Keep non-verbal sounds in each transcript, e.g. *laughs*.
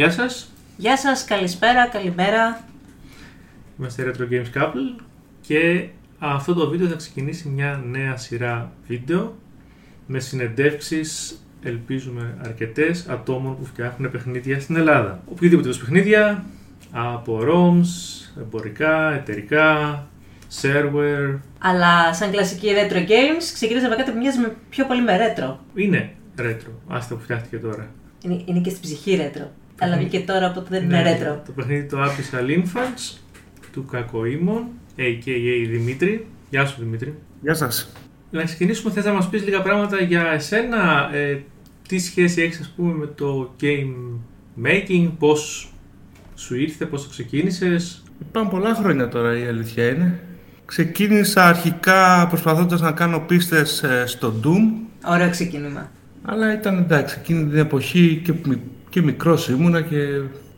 Γεια σας, Γεια σας, καλησπέρα, καλημέρα. είμαστε Retro Games Couple και αυτό το βίντεο θα ξεκινήσει μια νέα σειρά βίντεο με συνεντεύξεις, ελπίζουμε αρκετές, ατόμων που φτιάχνουν παιχνίδια στην Ελλάδα. Οποιοδήποτε είδους παιχνίδια, από ROMs, εμπορικά, εταιρικά, shareware, Αλλά σαν κλασική retro games ξεκίνησε με κάτι που μοιάζει με πιο πολύ με retro. είναι retro, άστα που φτιάχτηκε τώρα. Είναι, είναι και στην ψυχή retro. Αλλά Mhm. βγήκε τώρα οπότε δεν Ναι, είναι retro. Το παιχνίδι το Abyssal Infants του Κακοήμων, a.k.a. Δημήτρη. Γεια σου Δημήτρη. Γεια σας. Να ξεκινήσουμε, θες να μας πεις λίγα πράγματα για εσένα, ε, τι σχέση έχεις ας πούμε με το game making, πώς σου ήρθε, πώς το ξεκίνησες; Υπάρχουν πολλά χρόνια τώρα η αλήθεια είναι. Ξεκίνησα αρχικά προσπαθώντας να κάνω πίστες ε, στο Doom, Ωραίο ξεκίνημα. αλλά ήταν εντάξει, εκείνη την εποχή και, μι- και μικρός ήμουνα και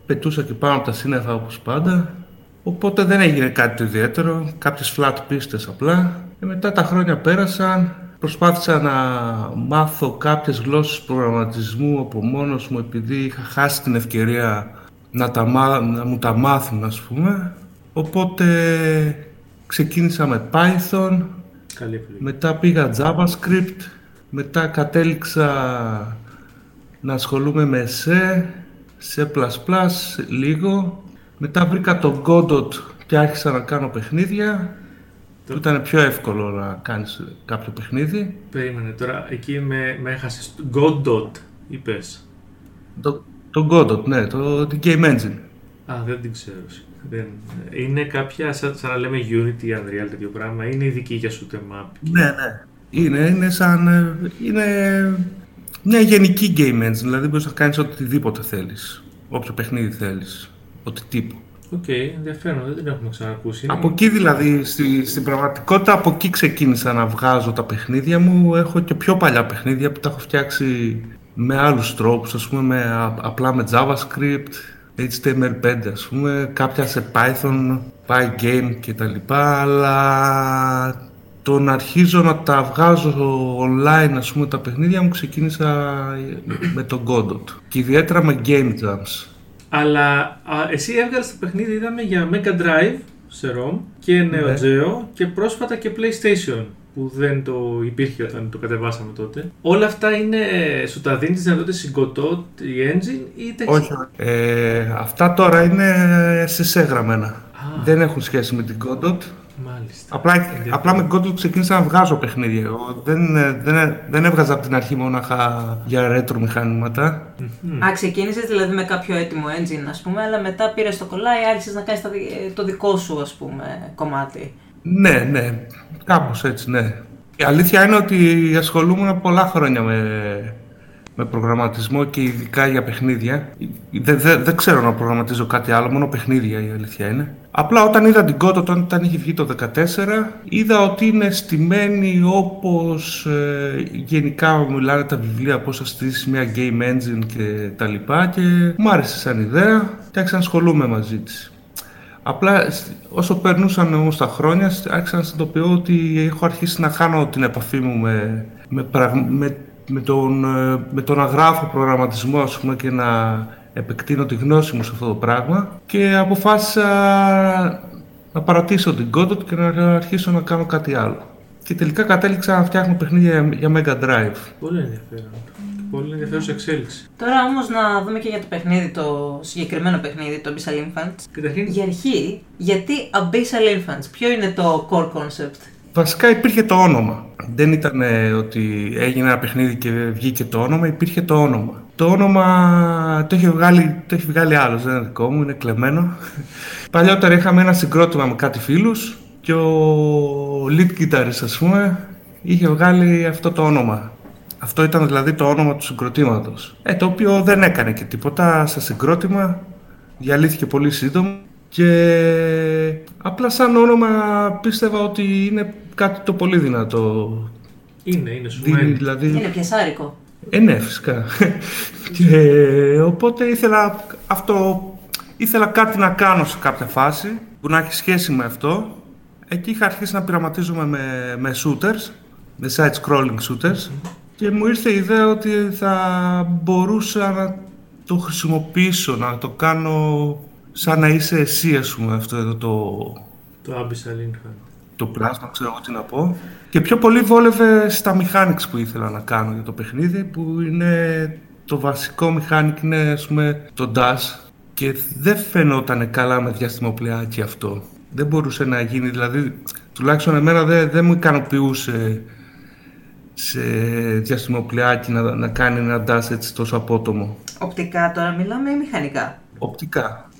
πετούσα και πάνω από τα σύννεφα όπως πάντα. Οπότε δεν έγινε κάτι το ιδιαίτερο, κάποιες flat πίστες απλά. Και μετά τα χρόνια πέρασαν, προσπάθησα να μάθω κάποιες γλώσσες προγραμματισμού από μόνος μου επειδή είχα χάσει την ευκαιρία να, τα, μά- να μου τα μάθουν ας πούμε. Οπότε ξεκίνησα με Python, Καλή επιλογή. μετά πήγα JavaScript, μετά κατέληξα να ασχολούμαι με C, C++ λίγο. Μετά βρήκα τον Godot και άρχισα να κάνω παιχνίδια. Το- Που ήταν πιο εύκολο να κάνεις κάποιο παιχνίδι. Περίμενε τώρα, εκεί με, με έχασες. Godot, είπες. Το, το Godot, ναι, το, την Game Engine. Α, δεν την ξέρω. Δεν. Είναι κάποια, σαν, σαν να λέμε Unity, Unreal, τέτοιο πράγμα. Είναι ειδική για shoot 'em up. Ναι, ναι. Είναι, είναι σαν... ε, Είναι μια γενική Game Engine, δηλαδή μπορείς να κάνεις οτιδήποτε θέλεις. Όποιο παιχνίδι θέλεις. Ό,τι τύπο. Οκ, ενδιαφέρον, δεν την έχουμε ξανακούσει. Από εκεί δηλαδή, στη, στην πραγματικότητα από εκεί ξεκίνησα να βγάζω τα παιχνίδια μου. Έχω και πιο παλιά παιχνίδια που τα έχω φτιάξει με άλλους τρόπους, ας πούμε με, α- απλά με JavaScript, HTML5 ας πούμε, κάποια σε Python, Pygame και τα λοιπά, αλλά το να αρχίζω να τα βγάζω online ας πούμε τα παιχνίδια μου ξεκίνησα με τον Godot και ιδιαίτερα με Game Jams. Αλλά α, εσύ έβγαλες το παιχνίδι, είδαμε, για Mega Drive σε ROM και Neo Ναι. Geo και πρόσφατα και PlayStation που δεν το υπήρχε όταν το κατεβάσαμε τότε. Όλα αυτά είναι, σου τα δίνεις τις δυνατότητες συγκοτώ η engine ή τα έχεις- Όχι. Ε, αυτά τώρα είναι σε σε γραμμένα. Δεν έχουν σχέση με την Godot. Μάλιστα. Απλά, Ενδιαφέρον. απλά με Godot ξεκίνησα να βγάζω παιχνίδια. Εγώ δεν, ε, δεν, δεν έβγαζα από την αρχή μόναχα για retro μηχανήματα. Μμμ. Α, ξεκίνησες δηλαδή με κάποιο έτοιμο engine, ας πούμε, αλλά μετά πήρες το κολλάι, άρχισες να κάνεις το δικό σου, ας πούμε, κομμάτι. Ναι, ναι. Κάπως έτσι, ναι. Η αλήθεια είναι ότι ασχολούμουν πολλά χρόνια με, με προγραμματισμό και ειδικά για παιχνίδια. Δεν δε, δεν ξέρω να προγραμματίζω κάτι άλλο, μόνο παιχνίδια η αλήθεια είναι. Απλά όταν είδα την Godot όταν ήταν είχε βγει το 2014, είδα ότι είναι στημένη όπως ε, γενικά μιλάνε τα βιβλία πώς θα στήσεις μια game engine και τα λοιπά και μου άρεσε σαν ιδέα και άρχισα να ασχολούμαι μαζί της. Απλά σ- όσο περνούσαν όμως τα χρόνια σ- άρχισα να συνειδητοποιώ ότι έχω αρχίσει να χάνω την επαφή μου με, με, πραγ- με, με τον, ε, με το να γράφω προγραμματισμό ας πούμε, και να επεκτείνω τη γνώση μου σε αυτό το πράγμα και αποφάσισα να παρατήσω την Godot και να αρχίσω να κάνω κάτι άλλο. Και τελικά κατέληξα να φτιάχνω παιχνίδια για Mega Drive. Πολύ ενδιαφέρον. Πολύ ενδιαφέρουσα εξέλιξη. Τώρα όμως να δούμε και για το παιχνίδι, το συγκεκριμένο παιχνίδι, το Abyssal Infants. Καταρχήν, Για αρχή, γιατί Abyssal Infants, ποιο είναι το core concept; Βασικά υπήρχε το όνομα. Δεν ήταν ε, ότι έγινε ένα παιχνίδι και βγήκε το όνομα, υπήρχε το όνομα. Το όνομα το έχει βγάλει, το έχει βγάλει άλλος, δεν είναι δικό μου, είναι κλεμμένο. Παλιότερα είχαμε ένα συγκρότημα με κάτι φίλους και ο lead guitarist ας πούμε είχε βγάλει αυτό το όνομα. Αυτό ήταν δηλαδή το όνομα του συγκροτήματος. Ε, το οποίο δεν έκανε και τίποτα σαν συγκρότημα, διαλύθηκε πολύ σύντομα και απλά σαν όνομα πίστευα ότι είναι κάτι το πολύ δυνατό. είναι, είναι, σου Δίνει μένει. δηλαδή... Είναι πιασάρικο. Ε, ναι, φυσικά. *laughs* και οπότε ήθελα αυτό, ήθελα κάτι να κάνω σε κάποια φάση που να έχει σχέση με αυτό. Εκεί είχα αρχίσει να πειραματίζομαι με, με shooters, με side-scrolling shooters και μου ήρθε η ιδέα ότι θα μπορούσα να το χρησιμοποιήσω, να το κάνω σαν να είσαι εσύ, ας πούμε, αυτό εδώ το... Το Abyssal Infinite. Το πλάσμα, ξέρω εγώ τι να πω. Και πιο πολύ βόλευε στα mechanics που ήθελα να κάνω για το παιχνίδι, που είναι το βασικό mechanic είναι, ας πούμε, το dash. Και δεν φαινόταν καλά με διαστημοπλαιάκι αυτό. Δεν μπορούσε να γίνει, δηλαδή, τουλάχιστον εμένα δεν, δεν μου ικανοποιούσε σε διαστημοπλαιάκι να, να κάνει ένα dash έτσι τόσο απότομο. Οπτικά τώρα μιλάμε ή μηχανικά; Οπτικά.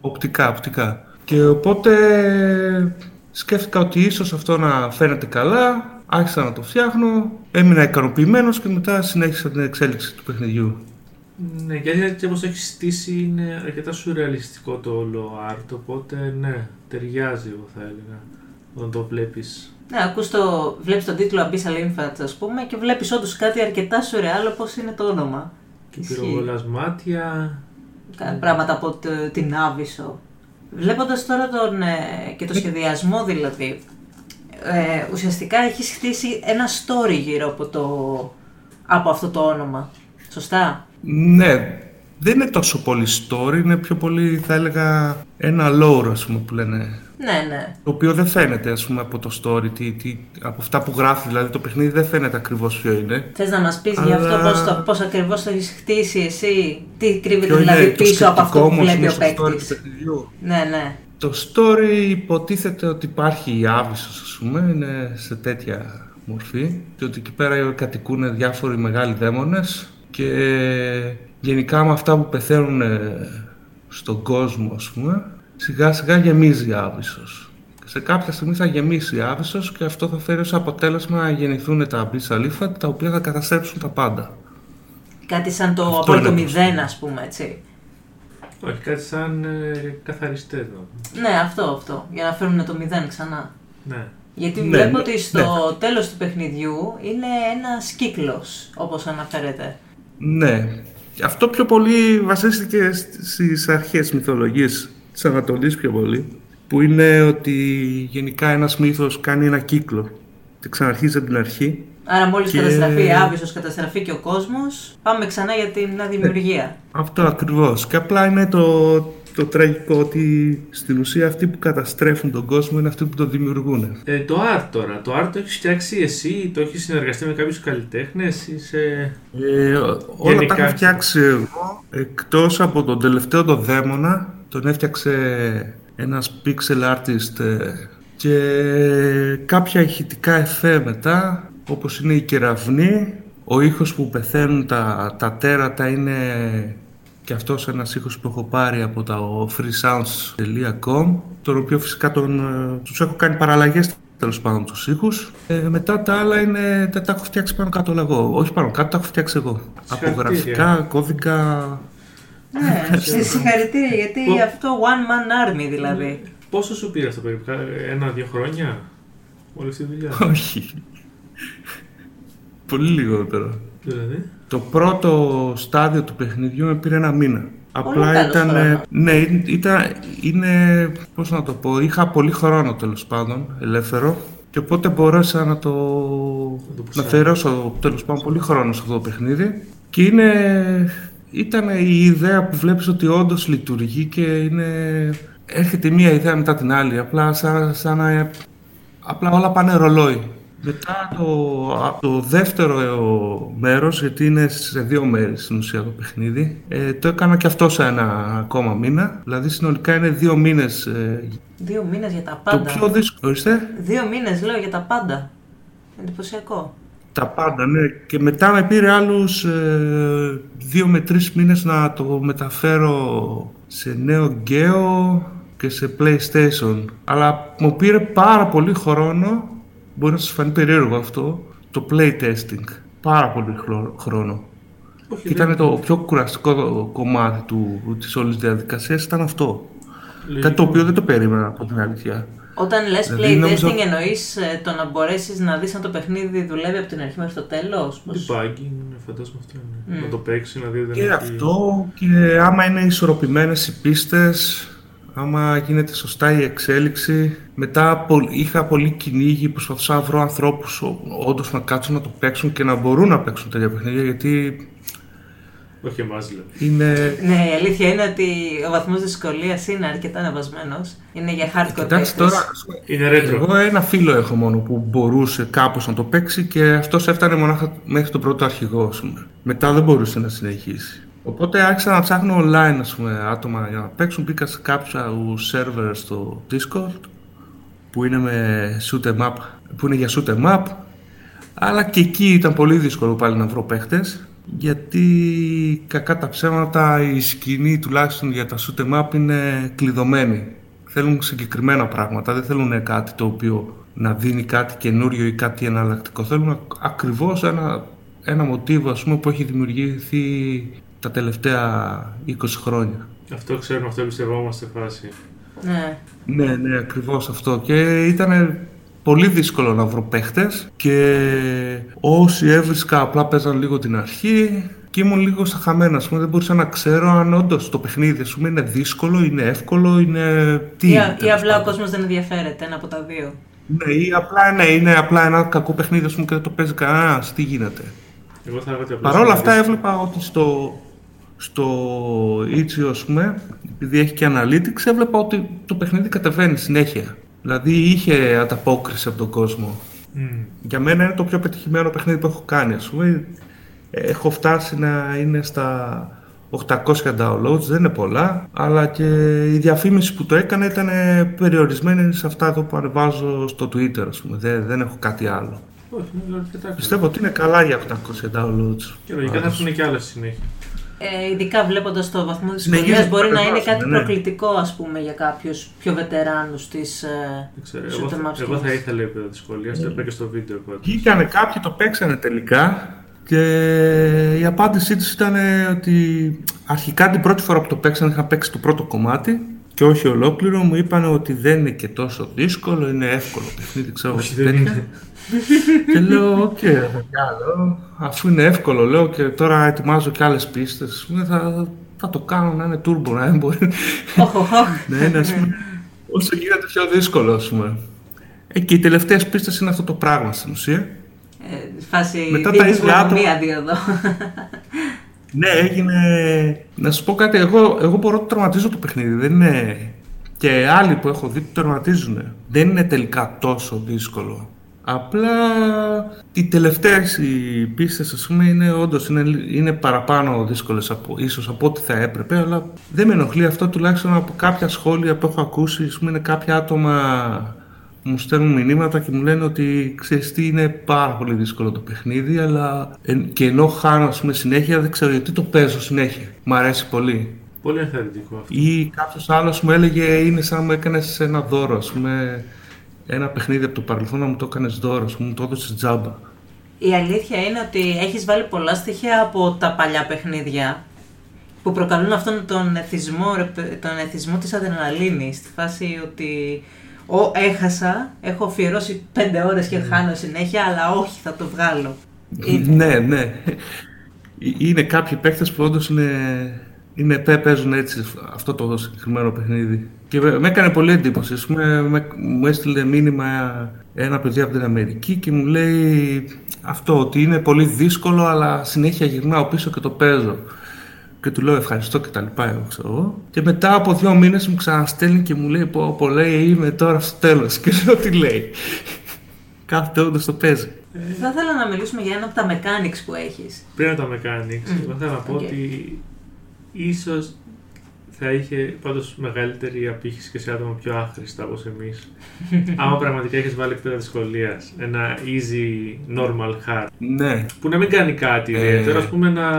Οπτικά, οπτικά. Και οπότε σκέφτηκα ότι ίσως αυτό να φαίνεται καλά, άρχισα να το φτιάχνω, έμεινα ικανοποιημένος και μετά συνέχισα την εξέλιξη του παιχνιδιού. Ναι, γιατί έτσι όπως έχεις στήσει είναι αρκετά σουρεαλιστικό το όλο art, οπότε ναι, ταιριάζει εγώ θα έλεγα όταν το βλέπεις. Ναι, ακούς το, βλέπεις τον τίτλο Abyssal Infant ας πούμε και βλέπεις όντως κάτι αρκετά σουρεάλ όπως είναι το όνομα. Και Ισχύει. πυροβολασμάτια. Κα- πράγματα από το- την Άβυσσο. Βλέποντας τώρα τον, ε, και το σχεδιασμό δηλαδή, ε, ουσιαστικά έχεις χτίσει ένα story γύρω από, το, από αυτό το όνομα. Σωστά; Ναι, δεν είναι τόσο πολύ story, είναι πιο πολύ θα έλεγα ένα lore ας πούμε που λένε. Ναι, ναι. Το οποίο δεν φαίνεται ας πούμε από το story, τι, τι, από αυτά που γράφει δηλαδή το παιχνίδι δεν φαίνεται ακριβώς ποιο είναι. Θες να μας πεις γι' αυτό Αλλά- πώς, το, πώς ακριβώς το έχεις χτίσει εσύ, τι κρύβεται Ποιο δηλαδή είναι το πίσω από αυτό σκεπτικό που όμως βλέπει είναι ο στο story του παίκτης. παιχνιδιού. Ναι, ναι. Το story υποτίθεται ότι υπάρχει η Άβυσσος, ας πούμε, είναι σε τέτοια μορφή και ότι εκεί πέρα κατοικούν διάφοροι μεγάλοι δαίμονες και γενικά με αυτά που πεθαίνουν ε, στον κόσμο, ας πούμε, σιγά σιγά γεμίζει η Άβυσσος. Και σε κάποια στιγμή θα γεμίσει η Άβυσσος και αυτό θα φέρει ως αποτέλεσμα να γεννηθούν τα Abyssal Infant, τα οποία θα καταστρέψουν τα πάντα. Κάτι σαν το Αυτό απόλυτο είναι το μηδέν, ας πούμε, έτσι. Όχι, κάτι σαν ε, καθαριστές. να- Ναι, αυτό, αυτό. Για να φέρουν το μηδέν ξανά. Ναι. Γιατί Ναι, βλέπω ναι, ότι στο τέλος του παιχνιδιού είναι ένας κύκλος, όπως αναφέρεται. Ναι. Αυτό πιο πολύ βασίστηκε σ- στις αρχές μυθολογίες της Ανατολής πιο πολύ που είναι ότι γενικά ένας μύθος κάνει ένα κύκλο και ξαναρχίζει από την αρχή Άρα μόλις Και- καταστραφεί η Άβυσσος, καταστραφεί και ο κόσμος, πάμε ξανά για την δημιουργία. αυτό ακριβώς και απλά είναι το, το τραγικό ότι στην ουσία αυτοί που καταστρέφουν τον κόσμο είναι αυτοί που τον δημιουργούν Ε, το art τώρα. Το art το έχεις φτιάξει εσύ, το έχεις συνεργαστεί με κάποιους καλλιτέχνες, είσαι. Ε, όλα Γενικά. τα έχω φτιάξει εγώ, εκτός από τον τελευταίο τον δαίμονα, τον έφτιαξε ένας pixel artist ε, και κάποια ηχητικά εφέ μετά, όπως είναι η κεραυνή, ο ήχος που πεθαίνουν τα, τα τέρατα είναι και αυτός ένας ήχος που έχω πάρει από τα freesounds.com τον οποίο φυσικά τον, ε, τους έχω κάνει παραλλαγές τέλος πάντων τους ήχους. Ε, μετά τα άλλα είναι, τα, τα έχω φτιάξει πάνω κάτω όλα εγώ. Όχι πάνω κάτω, τα έχω φτιάξει εγώ. Από Συγχαρητήρια. γραφικά, κώδικα. Ναι, *laughs* συγχαρητήρια, γιατί Πω- αυτό one man army δηλαδή. Πόσο σου πήρε αυτό περίπου, κα- ένα-δύο χρόνια, όλη αυτή τη δουλειά; Όχι. Πολύ λιγότερο. δηλαδή; Το πρώτο στάδιο του παιχνιδιού με πήρε ένα μήνα. Απλά καλός ήταν. χρόνος. Ναι, ήταν. Είναι. Πώς να το πω. Είχα πολύ χρόνο τέλος πάντων ελεύθερο. Και οπότε μπορέσα να το. το να πουσάρω. αφιερώσω τέλος πάντων πολύ χρόνο σε αυτό το παιχνίδι. Και είναι. Ήταν η ιδέα που βλέπεις ότι όντως λειτουργεί και είναι. Έρχεται μία ιδέα μετά την άλλη. Απλά σαν, σαν να. Απλά όλα πάνε ρολόι. Μετά το, α- το δεύτερο ε, μέρος, γιατί είναι σε δύο μέρες στην ουσία το παιχνίδι, ε, το έκανα και αυτό σε ένα ακόμα μήνα. Δηλαδή συνολικά είναι δύο μήνες. Ε, Δύο μήνες για τα το πάντα. πιο δύσκολο, ορίστε, Δύο μήνες λέω για τα πάντα. Εντυπωσιακό. Τα πάντα, ναι. Και μετά με πήρε άλλους ε, δύο με τρεις μήνες να το μεταφέρω σε νέο Geo και σε PlayStation. Αλλά μου πήρε πάρα πολύ χρόνο, μπορεί να σας φανεί περίεργο αυτό, το playtesting. Πάρα πολύ χλο- χρόνο. Όχι, Και ήταν το πιο κουραστικό κομμάτι του, της όλης διαδικασίας ήταν αυτό. Κάτι το οποίο δεν το περίμενα από την αλήθεια. Όταν λες Δηλαδή, playtesting νόμιζα- εννοείς ε, το να μπορέσεις να δεις αν το παιχνίδι δουλεύει από την αρχή μέχρι το τέλος; Πώς... Debugging, φαντάζομαι αυτό είναι. Μμ. Να το παίξεις, να δεις ότι δεν Και έχει- αυτό και άμα είναι ισορροπημένες οι πίστες, άμα γίνεται σωστά η εξέλιξη. Μετά πο- είχα πολύ κυνήγι, προσπαθούσα να βρω ανθρώπους όντως να κάτσουν να το παίξουν και να μπορούν να παίξουν τέτοια παιχνίδια γιατί Όχι εμάς δηλαδή. Είναι... Ναι, η αλήθεια είναι ότι ο βαθμός δυσκολίας είναι αρκετά ανεβασμένος. Είναι για hardcore Κοιτάξτε παίκτες. τώρα, ας πούμε, Είναι retro. εγώ ένα φίλο έχω μόνο που μπορούσε κάπως να το παίξει και αυτός έφτανε μονάχα μέχρι τον πρώτο αρχηγό, ας πούμε. Μετά δεν μπορούσε να συνεχίσει. Οπότε άρχισα να ψάχνω online, ας πούμε, άτομα για να παίξουν. Μπήκα σε κάποια server στο Discord που είναι με shoot 'em up, που είναι για shoot 'em up. Αλλά και εκεί ήταν πολύ δύσκολο πάλι να βρω παίχτες γιατί κακά τα ψέματα η σκηνή τουλάχιστον για τα shoot 'em up είναι κλειδωμένη. Θέλουν συγκεκριμένα πράγματα, δεν θέλουν κάτι το οποίο να δίνει κάτι καινούριο ή κάτι εναλλακτικό. Θέλουν ακ- ακριβώς ένα, ένα μοτίβο ας πούμε, που έχει δημιουργηθεί τα τελευταία 20 χρόνια. Αυτό ξέρουμε, αυτό εμπιστευόμαστε φάση. Ναι. Ναι, ναι, ακριβώς αυτό. Και ήταν πολύ δύσκολο να βρω παίχτες και όσοι έβρισκα απλά παίζαν λίγο την αρχή και ήμουν λίγο στα χαμένα, ας πούμε, δεν μπορούσα να ξέρω αν όντως το παιχνίδι ας πούμε, είναι δύσκολο, είναι εύκολο, είναι... Τι Ή, είναι, α- ή τέλος απλά ο πάντων. κόσμος δεν ενδιαφέρεται, ένα από τα δύο. Ναι, ή απλά, ναι, είναι απλά ένα κακό παιχνίδι ας πούμε, και δεν το παίζει κανένας. Τι γίνεται. Εγώ θα έλεγα ότι απλώς Παρ' όλα είναι αυτά δύσκολο. έβλεπα ότι στο, στο Itch.io, ας πούμε, επειδή έχει και analytics, έβλεπα ότι το παιχνίδι κατεβαίνει συνέχεια. Δηλαδή είχε ανταπόκριση από τον κόσμο. Μμμ. Για μένα είναι το πιο πετυχημένο παιχνίδι που έχω κάνει, ας πούμε. Έχω φτάσει να είναι στα 800 downloads, δεν είναι πολλά, αλλά και η διαφήμιση που το έκανε ήταν περιορισμένη σε αυτά εδώ που ανεβάζω στο Twitter, ας πούμε. Δεν, δεν έχω κάτι άλλο. Όχι, είναι αρκετά Πιστεύω ότι είναι καλά για 800 downloads. Και λογικά θα έρθουν και άλλες στη συνέχεια. Ε, ειδικά βλέποντας το βαθμό δυσκολία, Συνεχίζει μπορεί να να είναι ανεβάζουν, κάτι ναι. προκλητικό ας πούμε, για κάποιους πιο βετεράνους της. Δεν ξέρω. shoot Εγώ, 'em θα- up εγώ θα σκηνής. ήθελα επίπεδο δυσκολία. Το είπα και στο βίντεο πάντως. Βγήκανε κάποιοι, το παίξανε τελικά και η απάντησή τους ήταν ότι αρχικά την πρώτη φορά που το παίξανε είχαν παίξει το πρώτο κομμάτι και όχι ολόκληρο μου είπαν ότι δεν είναι και τόσο δύσκολο, είναι εύκολο παιχνίδι, ξέρω Όχι, τι δεν τέτοια. είναι. Και λέω, οκ, ρε παιδιά, λέω, αφού είναι εύκολο, λέω και τώρα ετοιμάζω και άλλες πίστες, ας πούμε, θα, θα το κάνω να είναι turbo, να μην μπορεί Οχ, οχ, οχ. να είναι, ας πούμε, όσο γίνεται πιο δύσκολο, ας πούμε. Ε, και οι τελευταίες πίστες είναι αυτό το πράγμα στην ουσία. Ε, φάση Μετά δίνεις τα ίδια μόνο άτομα- μία δίωδο. Ναι, έγινε. Να σου πω κάτι, εγώ, εγώ μπορώ να το τερματίζω το παιχνίδι. Δεν είναι. Και άλλοι που έχω δει το τερματίζουν. Δεν είναι τελικά τόσο δύσκολο. Απλά οι τελευταίες οι πίστες ας πούμε είναι όντως είναι, είναι παραπάνω δύσκολες από, ίσως από ό,τι θα έπρεπε αλλά δεν με ενοχλεί αυτό τουλάχιστον από κάποια σχόλια που έχω ακούσει ας πούμε είναι κάποια άτομα που μου στέλνουν μηνύματα και μου λένε ότι ξέρεις τι είναι πάρα πολύ δύσκολο το παιχνίδι αλλά εν- και ενώ χάνω ας πούμε, συνέχεια δεν ξέρω γιατί το παίζω συνέχεια. Μ' αρέσει πολύ. Πολύ ενθαρρυντικό αυτό. Ή κάποιος άλλος μου έλεγε είναι σαν να μου έκανες ένα δώρο, ας πούμε. Ένα παιχνίδι από το παρελθόν να μου το έκανες δώρο, ας πούμε, μου το έδωσες τζάμπα. Η αλήθεια είναι ότι έχεις βάλει πολλά στοιχεία από τα παλιά παιχνίδια που προκαλούν αυτόν τον εθισμό, ρε παι- τον εθισμό της αδρεναλίνης. Στη φάση ότι ο, έχασα, έχω αφιερώσει πέντε ώρες και χάνω συνέχεια, αλλά όχι, θα το βγάλω. Είναι. ναι, ναι. Ε, Είναι κάποιοι παίκτες που όντως είναι, είναι, παι- παίζουν έτσι αυτό το συγκεκριμένο παιχνίδι. Και με, με έκανε πολύ εντύπωση. Ας πούμε, με, μου έστειλε μήνυμα ένα παιδί από την Αμερική και μου λέει αυτό, ότι είναι πολύ δύσκολο, αλλά συνέχεια γυρνάω πίσω και το παίζω. Και του λέω ευχαριστώ και τα λοιπά, εγώ ξέρω εγώ. Και μετά από δύο μήνες μου ξαναστέλνει και μου λέει πω, πω λέει είμαι τώρα στο τέλος. Και λέω τι λέει. Κάθεται όντως το παίζει. Θα ήθελα να μιλήσουμε για ένα από τα mechanics που έχεις. Πριν από τα mechanics, Μμ, εγώ θέλω να πω οκ. ότι ίσως θα είχε πάντως μεγαλύτερη απήχηση και σε άτομα πιο άχρηστα όπως εμείς. *laughs* Άμα πραγματικά έχεις βάλει επίπεδο δυσκολίας, ένα easy, normal, hard, Ναι. που να μην κάνει κάτι Ε. ιδιαίτερο, ας πούμε να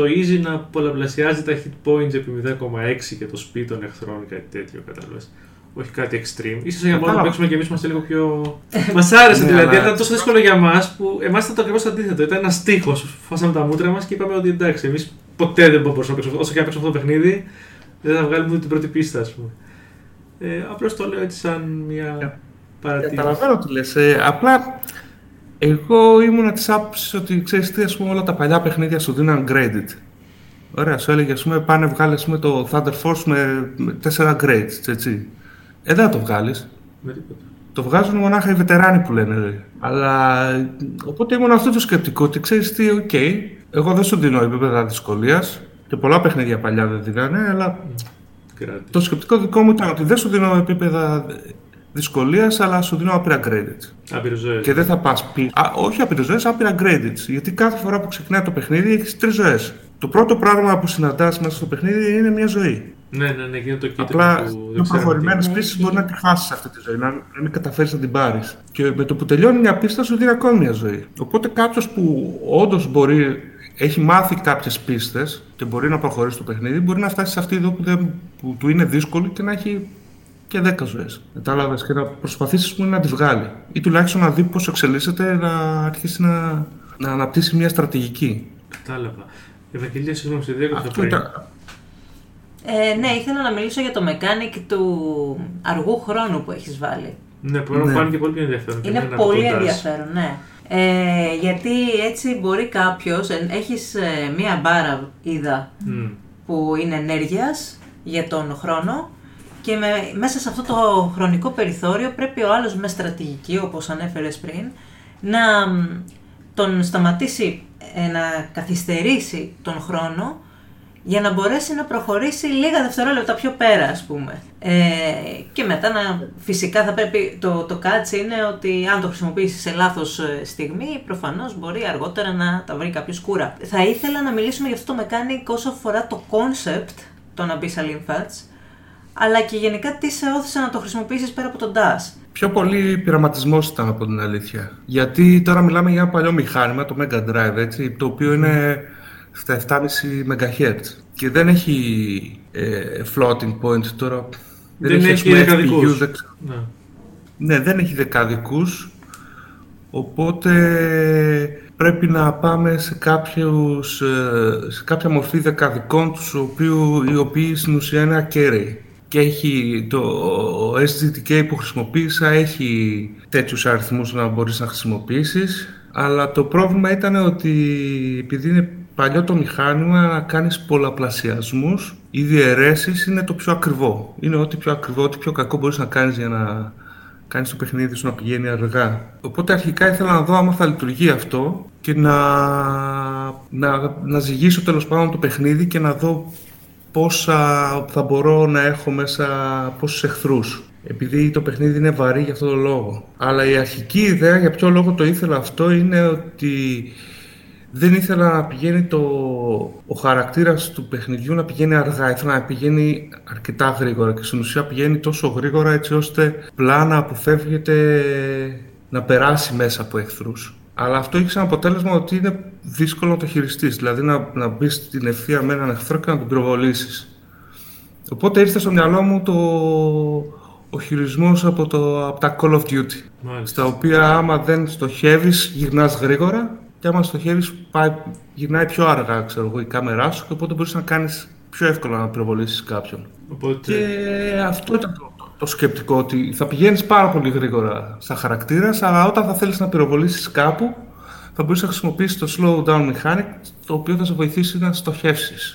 το easy να πολλαπλασιάζει τα hit points επί 0,6 και το speed των εχθρών κάτι τέτοιο, κατάλαβες. Όχι κάτι extreme. Ίσως για μόνο να Κατάλαβα. παίξουμε και εμείς είμαστε λίγο πιο... μας άρεσε Ναι, δηλαδή, αλλά- ήταν τόσο δύσκολο για μας που εμάς ήταν το ακριβώς αντίθετο. Ήταν ένας στίχος. Φάσαμε τα μούτρα μας και είπαμε ότι εντάξει, εμείς ποτέ δεν μπορούσαμε να παίξουμε όσο και να παίξουμε αυτό το παιχνίδι, δεν θα βγάλουμε ούτε την πρώτη πίστα, ας πούμε. Ε, απλώς το λέω έτσι σαν μια παρατήρηση. Καταλαβαίνω τι λες. Ε, απλά εγώ ήμουν της άποψης ότι ξέρεις τι, ας πούμε, όλα τα παλιά παιχνίδια σου δίνουν credits. Ωραία, σου έλεγε, ας πούμε, πάνε βγάλε ας πούμε, το Thunder Force με, με 4 credits, έτσι. Ε, δεν θα το βγάλεις. Με τίποτα. Το βγάζουν μονάχα οι βετεράνοι που λένε. Ρε. Αλλά οπότε ήμουν αυτό το σκεπτικό ότι ξέρεις τι, οκ, Εγώ δεν σου δίνω επίπεδα δυσκολίας και πολλά παιχνίδια παλιά δεν δίνανε, αλλά Κράτη. το σκεπτικό δικό μου ήταν ότι δεν σου δίνω επίπεδα δυσκολίας, αλλά σου δίνω άπειρα credits. Άπειρες ζωές. Και δεν θα πας πει. Α, όχι άπειρες ζωές, άπειρα credits. Γιατί κάθε φορά που ξεκινάει το παιχνίδι έχεις τρεις ζωές. Το πρώτο πράγμα που συναντάς μέσα στο παιχνίδι είναι μια ζωή. Ναι, ναι, ναι, γίνεται το κίτρινο Απλά που δεν με ξέρουμε τι προχωρημένες είναι. πίσει μπορεί να τη χάσεις αυτή τη ζωή, να, να μην καταφέρεις να την πάρεις. Και με το που τελειώνει μια πίστα σου δίνει ακόμη μια ζωή. Οπότε κάποιος που όντως μπορεί, έχει μάθει κάποιες πίστες και μπορεί να προχωρήσει το παιχνίδι, μπορεί να φτάσει σε αυτή εδώ που, δεν, που του είναι δύσκολη και να έχει και 10 ζωές. Κατάλαβες και να προσπαθήσεις πούμε, να τη βγάλει. Ή τουλάχιστον να δει πώς εξελίσσεται, να αρχίσει να, να αναπτύσσει μια στρατηγική. Κατάλαβα. Ευαγγελία, συγγνώμη, σε διέκοψα Αυτό πριν. ήταν. Ε, ναι, ήθελα να μιλήσω για το mechanic του αργού χρόνου που έχεις βάλει. Ναι, μπορεί να Ναι. φάνηκε πολύ πιο ενδιαφέρον. και Είναι εμένα από πολύ κοντάς. ενδιαφέρον, ναι. Ε, γιατί έτσι μπορεί κάποιος, ε, έχεις ε, μία μπάρα, είδα, Μμ. που είναι ενέργειας για τον χρόνο και με, μέσα σε αυτό το χρονικό περιθώριο πρέπει ο άλλος με στρατηγική, όπως ανέφερες πριν, να μ, τον σταματήσει, ε, να καθυστερήσει τον χρόνο για να μπορέσει να προχωρήσει λίγα δευτερόλεπτα πιο πέρα, ας πούμε. Ε, και μετά να, φυσικά θα πρέπει, το, το catch είναι ότι αν το χρησιμοποιήσει σε λάθος ε, στιγμή, προφανώς μπορεί αργότερα να τα βρει κάποιος κούρα. Θα ήθελα να μιλήσουμε για αυτό το mechanic όσο αφορά το concept των Abyssal Infats, αλλά και γενικά τι σε όθησε να το χρησιμοποιήσεις πέρα από τον DAS. Πιο πολύ πειραματισμός ήταν από την αλήθεια. Γιατί τώρα μιλάμε για ένα παλιό μηχάνημα, το Mega Drive, έτσι, το οποίο είναι στα 7,5 MHz και δεν έχει ε, floating point τώρα. Δεν ας έχει πούμε, δεκαδικούς. FPU, δεν ξέρω. Ναι. Ναι, δεν έχει δεκαδικούς, οπότε πρέπει να πάμε σε, κάποιους, ε, σε κάποια μορφή δεκαδικών τους οποίου, οι οποίοι στην ουσία είναι ακέραιοι. Και έχει το ο SGTK που χρησιμοποίησα έχει τέτοιους αριθμούς να μπορείς να χρησιμοποιήσεις αλλά το πρόβλημα ήταν ότι επειδή είναι παλιό το μηχάνημα να κάνεις πολλαπλασιασμούς ή διαιρέσεις είναι το πιο ακριβό. Είναι ό,τι πιο ακριβό, ό,τι πιο κακό μπορείς να κάνεις για να κάνεις το παιχνίδι σου να πηγαίνει αργά. Οπότε αρχικά ήθελα να δω άμα θα λειτουργεί αυτό και να, να, να ζυγίσω τέλος πάντων το παιχνίδι και να δω πόσα θα μπορώ να έχω μέσα, πόσους εχθρούς. Επειδή το παιχνίδι είναι βαρύ για αυτόν τον λόγο. Αλλά η αρχική ιδέα για ποιο λόγο το ήθελα αυτό είναι ότι δεν ήθελα να πηγαίνει το, ο χαρακτήρας του παιχνιδιού να πηγαίνει αργά. Ήθελα να πηγαίνει αρκετά γρήγορα και στην ουσία πηγαίνει τόσο γρήγορα έτσι ώστε πλά να αποφεύγεται να περάσει μέσα από εχθρούς. Αλλά αυτό έχει σαν αποτέλεσμα ότι είναι δύσκολο να το χειριστείς, δηλαδή να, να μπεις στην ευθεία με έναν εχθρό και να τον πυροβολήσεις. Οπότε ήρθε στο μυαλό μου το, ο χειρισμός από, το, από τα Call of Duty Μάλιστα. στα οποία άμα δεν στοχεύεις γυρνάς γρήγορα και άμα στοχεύεις πάει, γυρνάει πιο αργά ξέρω εγώ, η κάμερά σου και οπότε μπορείς να κάνεις πιο εύκολα να πυροβολήσεις κάποιον. Οπότε, Και αυτό ήταν το, το, το σκεπτικό ότι θα πηγαίνεις πάρα πολύ γρήγορα σαν χαρακτήρας αλλά όταν θα θέλεις να πυροβολήσεις κάπου θα μπορείς να χρησιμοποιήσεις το slow down mechanic το οποίο θα σε βοηθήσει να στοχεύσεις.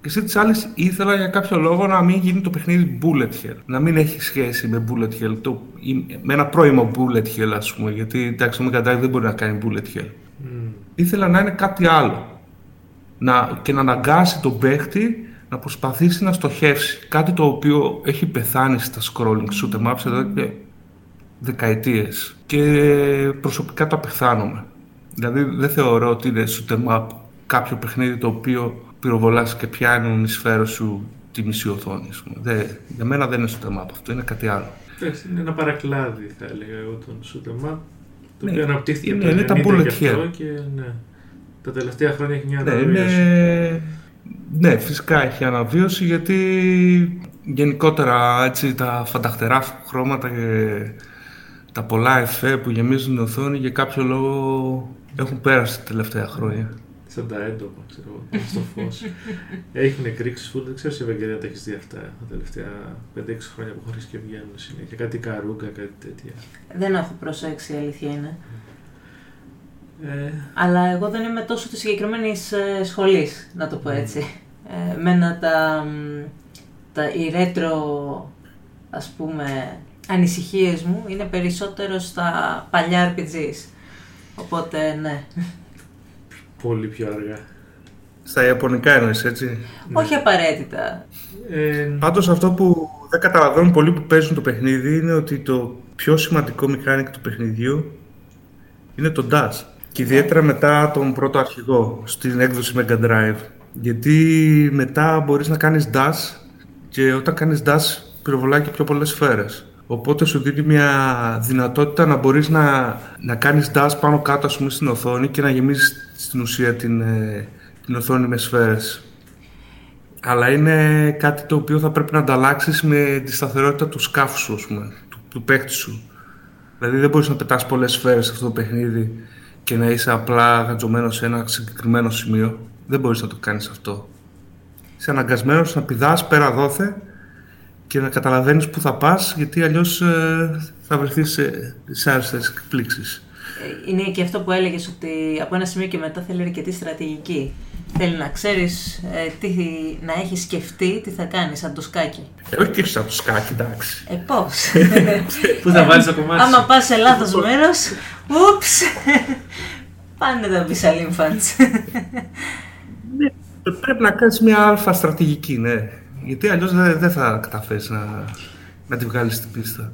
Και εσύ της άλλης ήθελα για κάποιο λόγο να μην γίνει το παιχνίδι bullet hell. Να μην έχει σχέση με bullet hell. Το, ή με ένα πρώιμο bullet hell, ας πούμε. Γιατί εντάξει, το Mega Drive δεν μπορεί να κάνει bullet hell. μμ, Ήθελα να είναι κάτι άλλο. Να, και να αναγκάσει τον παίχτη να προσπαθήσει να στοχεύσει. Κάτι το οποίο έχει πεθάνει στα scrolling shoot 'em ups εδώ και δεκαετίες. Και προσωπικά το απεχθάνομαι. Δηλαδή δεν θεωρώ ότι είναι shoot 'em up κάποιο παιχνίδι το οποίο πυροβολάς και πιάνουν οι σφαίρες σου τη μισή οθόνη. ας πούμε. Δεν, για μένα δεν είναι shoot 'em up αυτό, είναι κάτι άλλο. εντάξει, είναι ένα παρακλάδι, θα έλεγα εγώ, τον shoot 'em up, το Ναι, οποίο αναπτύχθηκε είναι- από είναι το τα 90 bullet και αυτό hell. και ναι, τα τελευταία χρόνια έχει μια Ναι, αναβίωση. είναι... ναι, φυσικά έχει αναβίωση γιατί γενικότερα έτσι, τα φανταχτερά χρώματα και τα πολλά εφέ που γεμίζουν την οθόνη για κάποιο λόγο έχουν πέρασει τα τελευταία χρόνια. Σαν τα έντομα, ξέρω εγώ, στο φως. Έχουν εκρήξει φουλ, δεν ξέρω σε Ευαγγελία τα έχεις δει αυτά τα τελευταία 5-6 χρόνια που έχουν αρχίσει και βγαίνουν συνέχεια. Κάτι καρούγκα, κάτι τέτοια. Δεν έχω προσέξει, η αλήθεια είναι. Ε, Αλλά εγώ δεν είμαι τόσο της συγκεκριμένης σχολής, να το πω έτσι. Ε, μένα τα, μ, τα, οι ρέτρο, ας πούμε, ανησυχίες μου είναι περισσότερο στα παλιά RPGs. Οπότε, ναι. πολύ πιο αργά. Στα ιαπωνικά εννοείς, έτσι; Ναι. Όχι απαραίτητα. Ε, Πάντως αυτό που δεν καταλαβαίνουν πολλοί που παίζουν το παιχνίδι είναι ότι το πιο σημαντικό mechanic του παιχνιδιού είναι το dash. Και ιδιαίτερα μετά τον πρώτο αρχηγό στην έκδοση Mega Drive. Γιατί μετά μπορείς να κάνεις dash και όταν κάνεις dash πυροβολάει και πιο πολλές σφαίρες. Οπότε σου δίνει μια δυνατότητα να μπορείς να, να κάνεις dash πάνω κάτω ας πούμε, στην οθόνη και να γεμίσεις στην ουσία την, ε, την οθόνη με σφαίρες. Αλλά είναι κάτι το οποίο θα πρέπει να ανταλλάξεις με τη σταθερότητα του σκάφου σου, πούμε, του, του παίκτη σου. Δηλαδή δεν μπορείς να πετάς πολλές σφαίρες σε αυτό το παιχνίδι και να είσαι απλά γατζωμένο σε ένα συγκεκριμένο σημείο. Δεν μπορείς να το κάνεις αυτό. Είσαι αναγκασμένος να πηδάς πέρα δόθε και να καταλαβαίνεις που θα πας γιατί αλλιώς ε, θα βρεθείς σε, σε άρρωστες εκπλήξεις. Ε, είναι και αυτό που έλεγες ότι από ένα σημείο και μετά θέλει αρκετή στρατηγική. Θέλει να ξέρεις, ε, τι, να έχεις σκεφτεί τι θα κάνεις σαν το σκάκι. Ε, όχι και σαν το σκάκι, εντάξει. Ε, πώς; *laughs* Πού θα βάλεις το κομμάτι Άμα πας σε λάθος μέρος, ούψ, πάνε τα μπισαλίμφαντς. Ναι, πρέπει να κάνεις μια αλφα στρατηγική, ναι. Γιατί αλλιώς δεν, δεν θα καταφέρεις να, να τη βγάλεις στην πίστα.